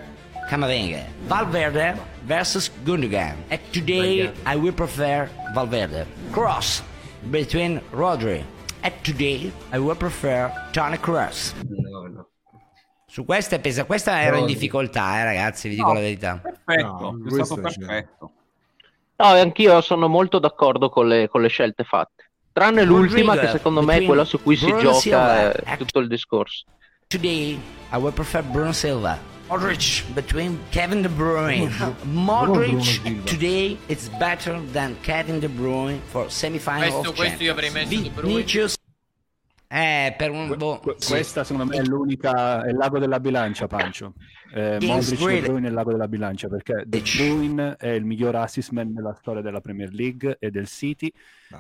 Camavinga. Valverde versus Gundogan. And today I will prefer Valverde. Cross between Rodri. And today I will prefer Tony Cross. No, no. Su questa pesa, questa ero in difficoltà, eh, ragazzi, vi dico No. la verità. Perfetto, No, è stato perfetto. No, e anch'io sono molto d'accordo con le, con le scelte fatte. Tranne l'ultima, che secondo me è quella su cui si Bruno gioca Silva eh, and- tutto il discorso. Today I will prefer Bruno Silva. Modric between Kevin De Bruyne. Modric today it's better than Kevin De Bruyne for semifinal Questo- of questo io avrei Champions. messo De Bruyne. Vinicius Eh, per un... Boh, que- sì. Questa secondo me è l'unica, è il lago della bilancia, Pancio. Eh, Modric e. De Bruyne è il lago della bilancia perché De Bruyne è il miglior assist man della storia della Premier League e del City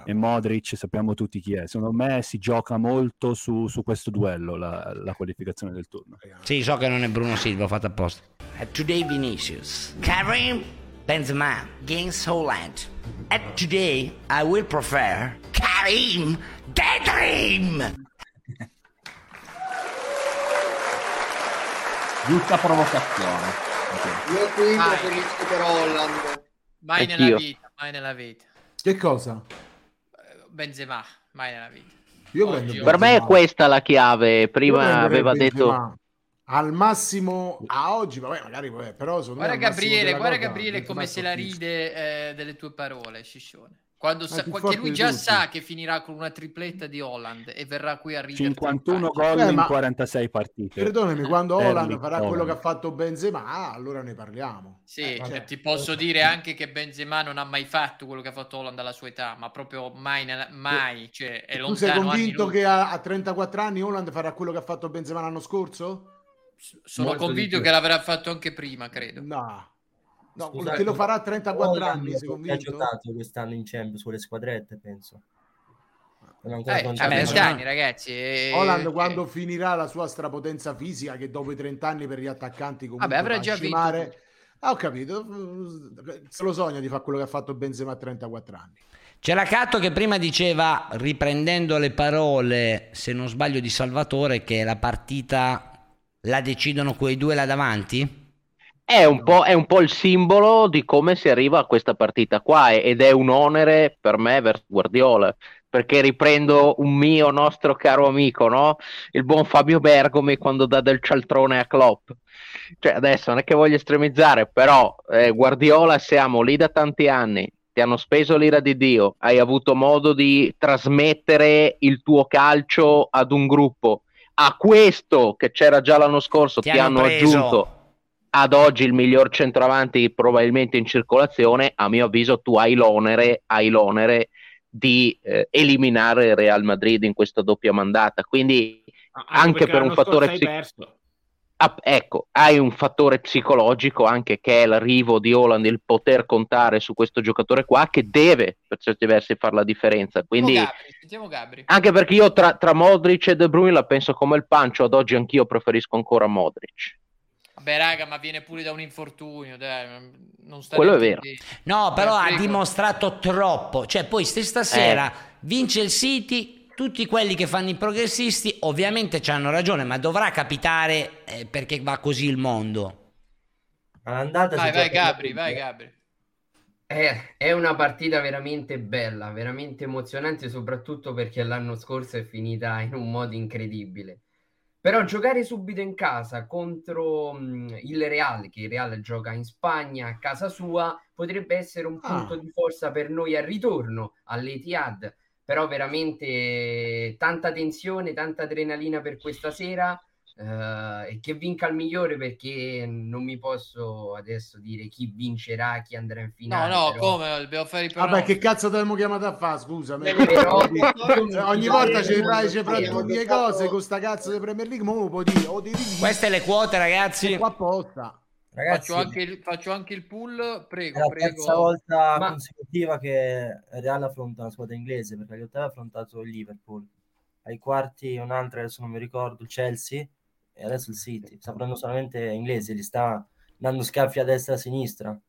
e Modric sappiamo tutti chi è. Secondo me si gioca molto su, su questo duello la, la qualificazione del turno. Sì, so che non è Bruno Silva, ho fatto apposta. Uh, today Vinicius. Karim Benzema against Holland. And today I will prefer Karim Daydream. Giusta provocazione. Ok. Io qui Mai. preferisco però Holland. Mai nella vita, mai nella vita. Che cosa? Benzema, mai nella vita. Io Oggi. Per me è questa la chiave. Prima aveva detto... Al massimo a oggi, vabbè, magari vabbè, però secondo me Guarda Gabriele, guarda Gabriele Benzema come se la ride eh, delle tue parole, Sciscione. Quando sa, che lui già tutti. sa che finirà con una tripletta di Holland e verrà qui a ridere. 51 gol Eh, in ma- 46 partite. Perdonami, quando Holland farà quello che ha fatto Benzema, ah, allora ne parliamo. Sì, Eh, cioè, ti posso dire anche che Benzema non ha mai fatto quello che ha fatto Holland alla sua età, ma proprio mai, mai, cioè è tu sei lontano anni convinto che a, a 34 anni Holland farà quello che ha fatto Benzema l'anno scorso? Sono Molto convinto che l'avrà fatto anche prima, credo. No. No, Scusate, che lo farà a 34 Holland anni, ha convinto? giocato quest'anno in Champions con le squadrette, penso. Eh, a cominciato 20 a- anni, ragazzi. Holland eh, quando finirà la sua strapotenza fisica, che dopo i 30 anni per gli attaccanti comunque Vabbè, avrà già vinto scimare- tutto. Ah, ho capito. Se lo sogna di fare quello che ha fatto Benzema a 34 anni. C'è la Catto che prima diceva, riprendendo le parole, se non sbaglio, di Salvatore, che la partita la decidono quei due là davanti? È un, po', è un po' il simbolo di come si arriva a questa partita qua ed è un onere per me verso Guardiola perché riprendo un mio nostro caro amico, no? Il buon Fabio Bergomi quando dà del cialtrone a Klopp. Cioè, adesso non è che voglio estremizzare, però eh, Guardiola siamo lì da tanti anni, ti hanno speso l'ira di Dio, hai avuto modo di trasmettere il tuo calcio ad un gruppo. A questo che c'era già l'anno scorso Ti ti, hanno hanno preso. aggiunto ad oggi il miglior centroavanti probabilmente in circolazione, a mio avviso tu hai l'onere, hai l'onere di eh, eliminare il Real Madrid in questa doppia mandata. Quindi anche perché per un fattore hai psic- perso. Ah, ecco, hai un fattore psicologico anche che è l'arrivo di Holland, il poter contare su questo giocatore qua che deve per certi versi fare la differenza. Quindi Sentiamo Gabri, sentiamo Gabri. anche perché io tra, tra Modric e De Bruyne la penso come il pancio, ad oggi anch'io preferisco ancora Modric. Vabbè, raga, ma viene pure da un infortunio, dai, non sta Quello è vero. No, però Eh, ha dimostrato troppo. Cioè, poi se stasera vince il City, tutti quelli che fanno i progressisti ovviamente hanno ragione, ma dovrà capitare eh, perché va così il mondo. All'andata Vai, vai Gabri, vai. Gabri. È, è una partita veramente bella, veramente emozionante, soprattutto perché l'anno scorso è finita in un modo incredibile. Però giocare subito in casa contro mh, il Real, che il Real gioca in Spagna a casa sua, potrebbe essere un punto Ah. di forza per noi al ritorno all'Etihad. Però veramente tanta tensione, tanta adrenalina per questa sera. eh, e che vinca il migliore perché non mi posso adesso dire chi vincerà, chi andrà in No, finale. no, però- come? Dobbiamo fare i Vabbè, pronostici. che cazzo ti abbiamo chiamato a fare? Scusami. Però- Eh, ogni volta ci fai ci le giocato- cose con sta cazzo di Premier League, ma lo puoi dire, o dire. Queste le quote, ragazzi. qua apposta. Ragazzi, Faccio anche, il, faccio anche il pull, prego, è la prego. terza volta Ma- consecutiva che Real affronta una squadra inglese perché agli ottavi ha affrontato il Liverpool ai quarti un'altra adesso non mi ricordo il Chelsea e adesso il City sta prendendo solamente inglesi gli sta dando schiaffi a destra e a sinistra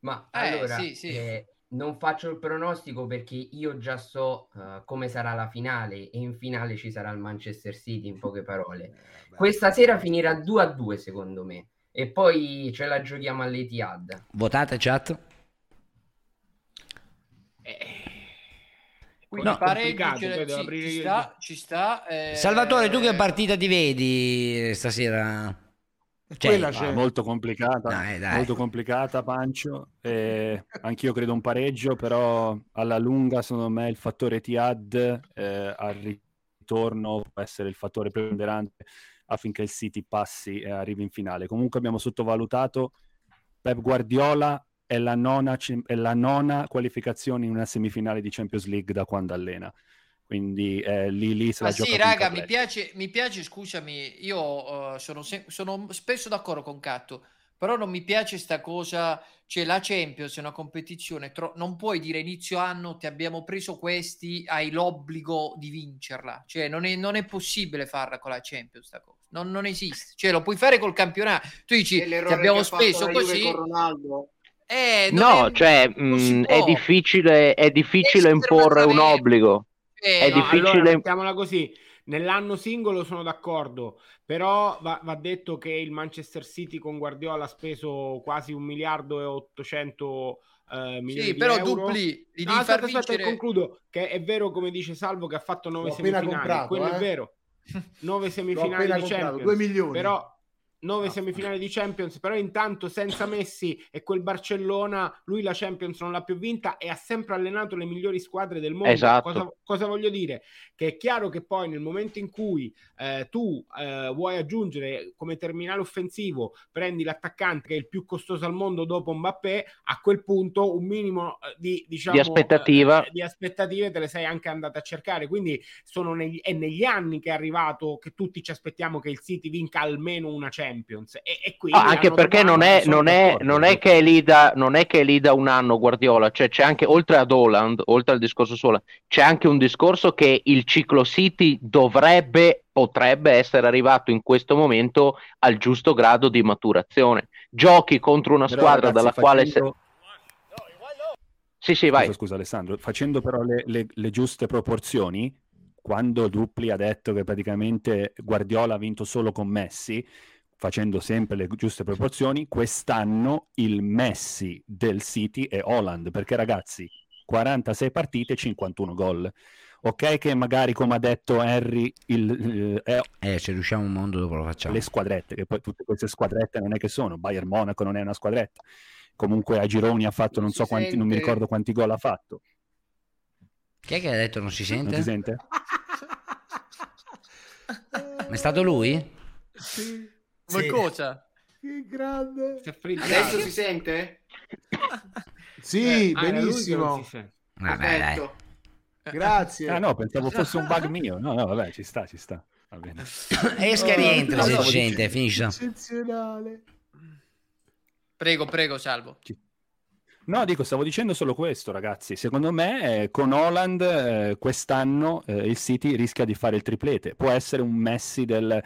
Ma Eh, allora, sì, sì. eh, non faccio il pronostico perché io già so eh, come sarà la finale e in finale ci sarà il Manchester City, in poche parole. Questa sera finirà 2 a 2 secondo me e poi ce la giochiamo all'Etihad. Votate, chat. Quindi No. pareggi, Complicato, ce- poi devo ci, aprire ci sta, ci sta. eh, Salvatore, tu che partita ti vedi stasera? Cioè, Quella c'è. Molto complicata, Dai, dai. molto complicata, Pancio. Eh, anch'io credo un pareggio, però alla lunga, secondo me, il fattore Etihad eh, al ritorno può essere il fattore preponderante affinché il City passi e arrivi in finale. Comunque abbiamo sottovalutato Pep Guardiola è la nona, è la nona qualificazione in una semifinale di Champions League da quando allena. Quindi eh, lì, lì se la gioca sì, raga, mi piace, mi piace, scusami, io eh, sono, se- sono spesso d'accordo con Catto, però non mi piace sta cosa, cioè la Champions è una competizione, tro- non puoi dire inizio anno ti abbiamo preso questi, hai l'obbligo di vincerla, cioè non è, non è possibile farla con la Champions sta cosa, non, non esiste, cioè lo puoi fare col campionato, tu dici È abbiamo speso così, con Ronaldo. eh, No, è- cioè, mh, è può. difficile, è difficile imporre un obbligo. Eh, È No, difficile. allora, mettiamola così. Nell'anno singolo sono d'accordo, però va, va detto che il Manchester City con Guardiola ha speso quasi un miliardo e 800 eh, milioni Sì, di però euro. dupli, li No, devi aspetta, far aspetta, vincere. concludo. Che è vero, come dice Salvo, che ha fatto nove semifinali. comprato, Quello eh. è vero. Nove semifinali di Champions. due milioni. Però nove semifinali di Champions, però intanto senza Messi e quel Barcellona, lui la Champions non l'ha più vinta e ha sempre allenato le migliori squadre del mondo. Esatto. Cosa, cosa voglio dire? Che è chiaro che poi nel momento in cui eh, tu eh, vuoi aggiungere come terminale offensivo, prendi l'attaccante che è il più costoso al mondo dopo Mbappé, a quel punto un minimo eh, di, diciamo, Di aspettativa. eh, di aspettative te le sei anche andata a cercare. Quindi sono negli, è negli anni che è arrivato che tutti ci aspettiamo che il City vinca almeno una Champions. E, e quindi No, anche perché non è, non, è, non, è che è lì da, non è che è lì da un anno Guardiola, cioè c'è anche, oltre ad Holland, oltre al discorso sola, c'è anche un discorso che il ciclo City dovrebbe, potrebbe essere arrivato in questo momento al giusto grado di maturazione. Giochi contro una Però, squadra ragazzi, dalla quale... Se... Sì, sì, vai. Scusa, scusa, Alessandro, facendo però le, le- le giuste proporzioni, quando Dupli ha detto che praticamente Guardiola ha vinto solo con Messi, facendo sempre le giuste proporzioni, quest'anno il Messi del City è Holland, perché ragazzi, 46 partite, 51 gol. Ok che magari, come ha detto Henry, il, eh, Eh, se riusciamo un mondo dopo lo facciamo. le squadrette, che poi tutte queste squadrette non è che sono, Bayern Monaco non è una squadretta. Comunque a gironi ha fatto non so quanti, non mi sente. ricordo quanti gol ha fatto. Chi è che ha detto non si Non sente? ti sente? Ma è stato lui? Sì. Ma Sì. cosa? Che grande. Adesso si sente? Sì, Ah, lui che benissimo. non si sente. Vabbè, dai. Perfetto. Grazie. Ah no, pensavo fosse un bug mio. No, no, vabbè, ci sta, ci sta. Va bene. Esca e Oh, rientra se no, si sente, finisce. Eccezionale. Prego, prego, Salvo. No, dico, stavo dicendo solo questo, ragazzi. Secondo me, eh, con Holland eh, quest'anno eh, il City rischia di fare il triplete. Può essere un Messi del,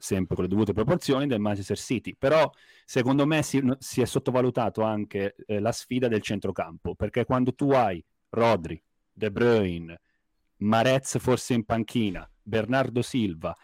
sempre con le dovute proporzioni, del Manchester City. Però, secondo me, si, si è sottovalutato anche eh, la sfida del centrocampo. Perché quando tu hai Rodri, De Bruyne, Marez forse in panchina, Bernardo Silva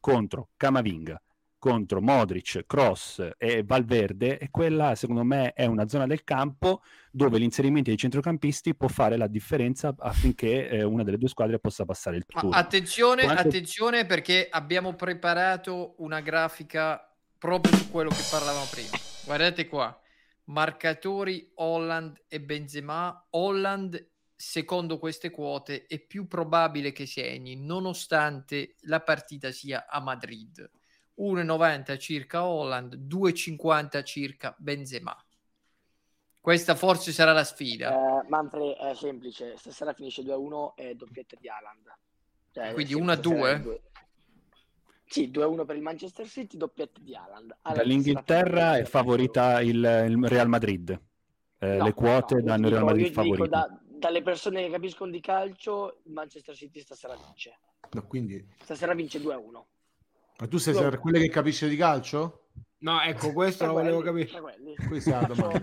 contro Camavinga, contro Modric, Cross e Valverde, e quella secondo me è una zona del campo dove l'inserimento dei centrocampisti può fare la differenza affinché eh, una delle due squadre possa passare il turno. attenzione, Quanto- attenzione perché abbiamo preparato una grafica proprio su quello che parlavamo prima. Guardate qua, marcatori Holland e Benzema. Holland, secondo queste quote, è più probabile che segni, nonostante la partita sia a Madrid. 1,90 circa Holland, 2,50 circa Benzema. Questa forse sarà la sfida. Eh, Manfred è semplice, stasera finisce 2-1 e doppietta di Haaland. Cioè, Quindi sì, 1 a stasera 2? è due- Sì, 2-1 per il Manchester City, doppietta di Haaland. Stasera è favorita il, il Real Madrid. Eh, No, le quote no, danno il Real Madrid favorito. da- dalle persone che capiscono di calcio, il Manchester City stasera vince. No, quindi... Stasera vince 2-1. Ma tu sei tra quelle che capisce di calcio? No, ecco, questo lo volevo capire.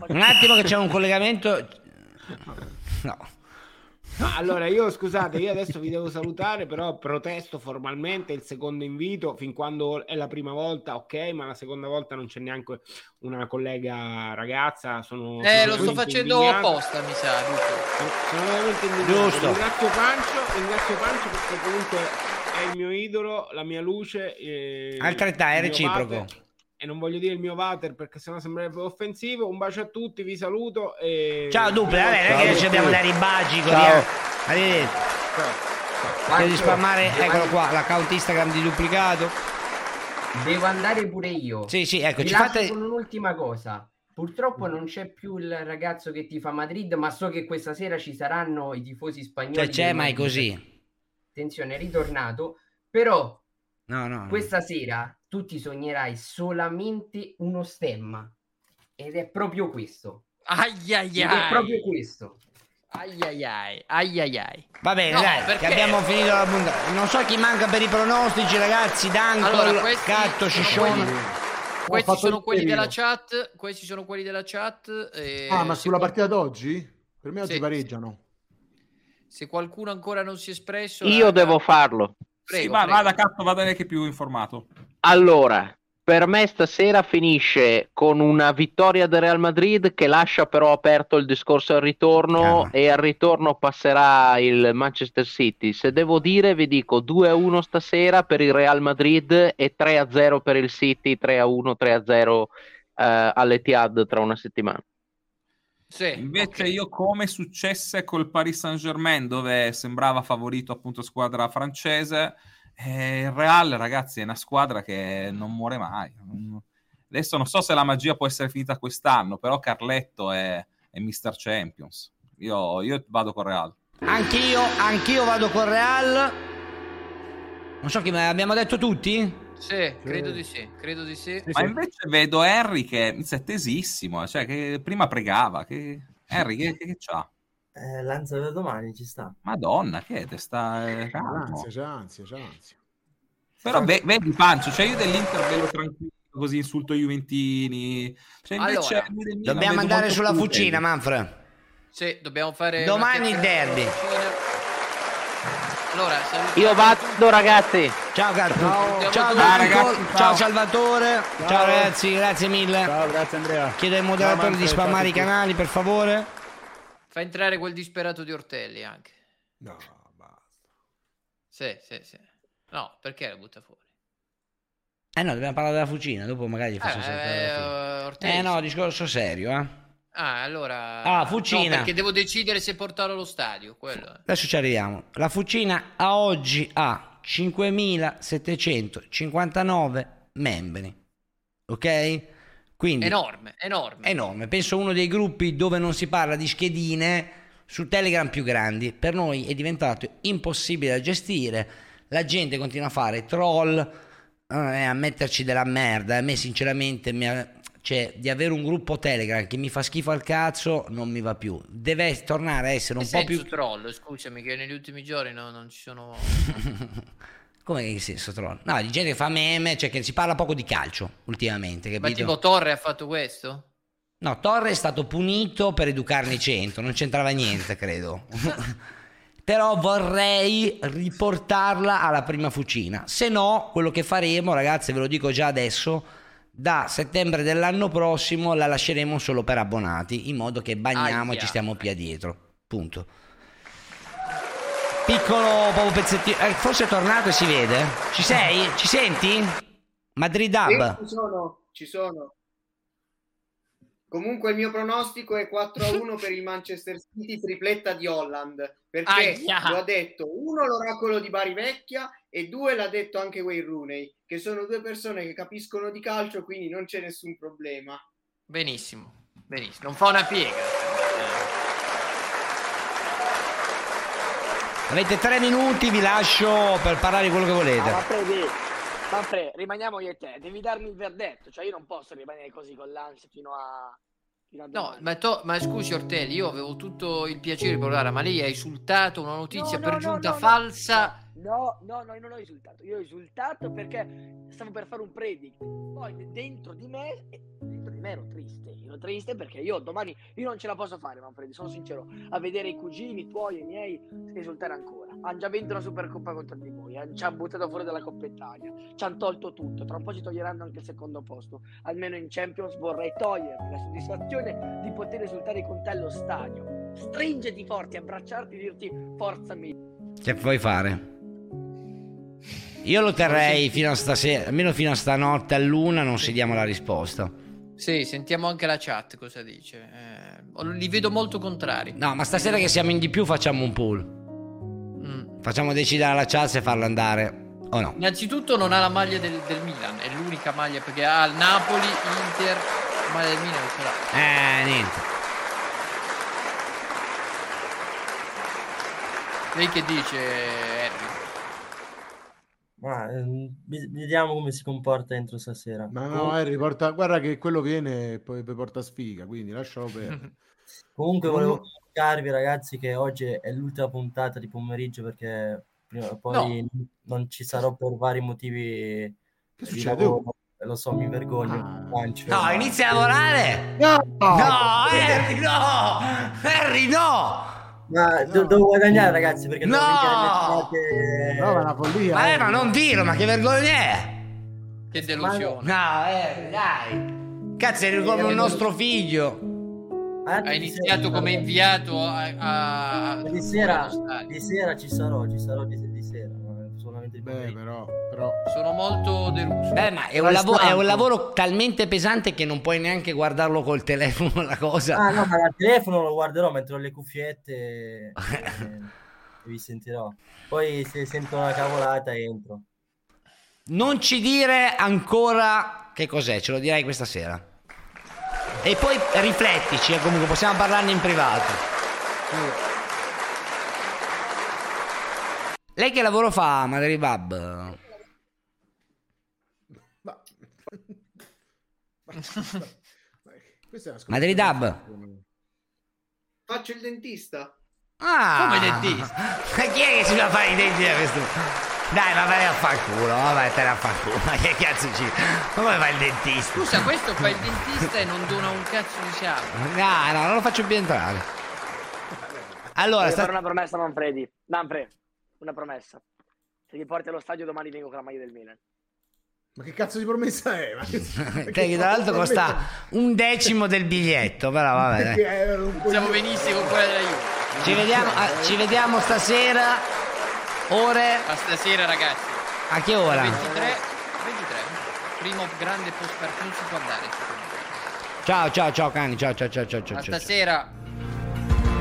Un attimo che c'è un collegamento. No. No, allora, io scusate, io adesso vi devo salutare, però protesto formalmente il secondo invito, fin quando è la prima volta, ok, ma la seconda volta non c'è neanche una collega ragazza. Sono, Eh, sono lo sto facendo indignato. apposta, mi sa. Sono veramente indignato. Giusto. Ringrazio Pancio, ringrazio Pancio perché comunque è il mio idolo, la mia luce. eh, Altrettanto, è reciproco. vater. E non voglio dire il mio vater perché sennò sembrerebbe offensivo. Un bacio a tutti, vi saluto. E... Ciao Duple, vabbè, non è che ci abbiamo dare i baci. Corriamo. Arrivederci. Ciao. Devi spammare, eccolo qua, l'account Instagram di duplicato. Devo andare pure io. Sì, sì, ecco, ci fate... con un'ultima cosa. Purtroppo non c'è più il ragazzo che tifa Madrid, ma so che questa sera ci saranno i tifosi spagnoli. Cioè c'è, ma è Madrid. così. Attenzione, è ritornato, però No, no. no. questa sera tu ti sognerai solamente uno stemma ed è proprio questo. Ai ai Ed è ai. proprio questo. Ai ai ai. Ai ai ai. Va bene, No, dai, perché- che abbiamo finito la puntata. Non so chi manca per i pronostici, ragazzi. Danco, Allora, questi Catto, sono Ciccione. quelli- Questi sono quelli della chat. Questi sono quelli della chat. e Ah, ma sulla partita d'oggi? Per me oggi Sì. pareggiano. Se qualcuno ancora non si è espresso, Io raga, devo farlo. Prego, sì, va, prego. vada Catto, vada lei che è più informato. Allora, per me stasera finisce con una vittoria del Real Madrid che lascia però aperto il discorso al ritorno Chiaro. e al ritorno passerà il Manchester City. Se devo dire, vi dico 2-1 stasera per il Real Madrid e 3-0 per il City, 3-1, 3-0 eh, all'Etihad tra una settimana. Invece io come successe col Paris Saint-Germain dove sembrava favorito appunto squadra francese, eh, il Real ragazzi è una squadra che non muore mai. Adesso non so se la magia può essere finita quest'anno, però Carletto è, è Mr. Champions. Io, io vado con Real. Anch'io, anch'io vado con Real. Non so chi me abbiamo detto tutti? Sì, credo di sì, credo di sì. Ma invece vedo Harry che è tesissimo, cioè che prima pregava. Che... Harry che, che, che c'ha? Eh, L'ansia da domani ci sta. Madonna, che è? Te sta eh, calmo. Ansia, c'è ansia, c'è ansia. Però ve- vedi Pancio, cioè io dell'Inter vedo tranquillo, così insulto i Juventini. Cioè invece Allora, Dobbiamo andare sulla fucina, bello. Manfred. Sì, dobbiamo fare Domani il derby. Allora, Io vado ragazzi. Ciao Gatto. Ciao. Ciao, Ciao, ragazzi, ciao. ciao. Salvatore. Ciao. Ciao. ragazzi, grazie mille. Ciao, grazie Andrea. Chiedo ai moderatori di spammare i canali, per favore. Fa entrare quel disperato di Ortelli anche. No, basta. Sì, sì, sì. No, perché la butta fuori? Eh no, dobbiamo parlare della fucina, dopo magari gli faccio Eh, fine. eh. Eh no, discorso serio, eh. Ah, allora... Ah, fucina. No, perché devo decidere se portarlo allo stadio, quello. è. Adesso ci arriviamo. La fucina a oggi ha 5.759 membri. Ok? Quindi Enorme, enorme. enorme. Penso uno dei gruppi dove non si parla di schedine su Telegram più grandi. Per noi è diventato impossibile da gestire. La gente continua a fare troll eh, a metterci della merda. A me, sinceramente, mi ha- cioè, di avere un gruppo Telegram che mi fa schifo al cazzo non mi va più. Deve tornare a essere un Che po' più. troll, scusami, che negli ultimi giorni no, non ci sono... Come che senso troll? No, di gente che fa meme, cioè che si parla poco di calcio ultimamente, Ma capito? tipo Torre ha fatto questo? No, Torre è stato punito per educarne 100, non c'entrava niente, credo. Però vorrei riportarla alla prima fucina. Se no, quello che faremo, ragazzi, ve lo dico già adesso, da settembre dell'anno prossimo la lasceremo solo per abbonati, in modo che bagniamo e Aia. ci stiamo più dietro. Punto. Piccolo proprio pezzettino. eh, forse è tornato e si vede. Ci sei? Ci senti? Madrid Hub. Sì, ci sono, ci sono. Comunque il mio pronostico è 4-1 per il Manchester City, tripletta di Holland, perché Aia. lo ha detto uno l'oracolo di Bari Vecchia e due l'ha detto anche Wayne Rooney, che sono due persone che capiscono di calcio, quindi non c'è nessun problema. Benissimo, benissimo. Non fa una piega. Avete tre minuti, vi lascio per parlare di quello che Ah, volete. Manfredi, Manfred, rimaniamo io e te, devi darmi il verdetto, cioè io non posso rimanere così con l'ansia fino a... Fino a No, ma, to- ma scusi Ortelli, io avevo tutto il piacere di parlare, ma lei ha insultato una notizia No, per no, giunta no, no, falsa. No, no, no, io non ho insultato. Io ho insultato perché stavo per fare un predict. Poi dentro di me, dentro di me ero triste. Ero triste perché io domani io non ce la posso fare, Manfredi, sono sincero. A vedere i cugini, tuoi e i miei esultare ancora. Hanno già vinto la Supercoppa contro di voi, ci hanno buttato fuori dalla Coppa Italia, ci hanno tolto tutto. Tra un po' ci toglieranno anche il secondo posto. Almeno in Champions vorrei togliermi la soddisfazione di poter esultare con te allo stadio. Stringiti forti, abbracciarti e dirti forza mia. Che vuoi fare? Io lo terrei fino a stasera, almeno fino a stanotte a luna non si diamo la risposta. Sì, sentiamo anche la chat cosa dice. Eh, li vedo molto contrari. No, ma stasera che siamo in di più facciamo un pool. Mm. Facciamo decidere alla chat se farlo andare o no. Innanzitutto non ha la maglia del, del Milan, è l'unica maglia perché ha il Napoli, Inter, maglia del Milan non ce l'ha. Eh, niente. Lei che dice, Harry? Ma ehm, vediamo come si comporta entro stasera. Ma no, Comunque- Harry, porta- guarda che quello viene e poi poi porta sfiga, quindi lascialo perdere. Comunque volevo comunicarvi ragazzi che oggi è l'ultima puntata di pomeriggio perché prima o poi non ci sarò per vari motivi di succede? lavoro. Lo so, mi vergogno. Lancio. No, inizia a lavorare! No! No, Harry, no! Harry, no! Ma do- devo guadagnare ragazzi perché No! le No, ma è una follia. Ma, eh, eh. ma non dirlo, ma che vergogna è? Che delusione. No, Harry, dai! Cazzo, eri come un nostro figlio! Ha iniziato come inviato a, a- di sera, di sera ci sarò, ci sarò di, di sera, ma solamente di Beh, però, però... Sono molto deluso. Beh, ma è un, lavo- è un lavoro talmente pesante che non puoi neanche guardarlo col telefono la cosa. Ah no, ma dal telefono lo guarderò, metterò le cuffiette e, e vi sentirò. Poi se sento una cavolata entro. Non ci dire ancora che cos'è, ce lo dirai questa sera. E poi riflettici, eh, comunque possiamo parlarne in privato. Lei che lavoro fa, Madre Bab? Questa è una Madre Dab? Faccio il dentista. Ah! Come dentista? Ma chi è che si va a fare i denti a questo? Dai, ma vai a far culo, ma vai a far culo. Ma che cazzo ci... Come fa il dentista? Scusa, questo fa il dentista e non dona un cazzo di chiave. No, no, non lo faccio più entrare. Allora, Voglio sta- fare una promessa a Manfredi. Manfred, una promessa. Se mi porti allo stadio domani vengo con la maglia del Milan. Ma che cazzo di promessa è? Ma che- che tra l'altro costa un decimo del biglietto, però vabbè. dai. Un Siamo benissimo con quella della Juve. Ci vediamo, ah, ci vediamo stasera. Ore. A stasera, ragazzi. A che ora? 23, 23. Primo grande post partito non si può andare. Ciao, ciao, ciao cani, ciao, ciao, ciao, ciao, ciao. A ciao. stasera.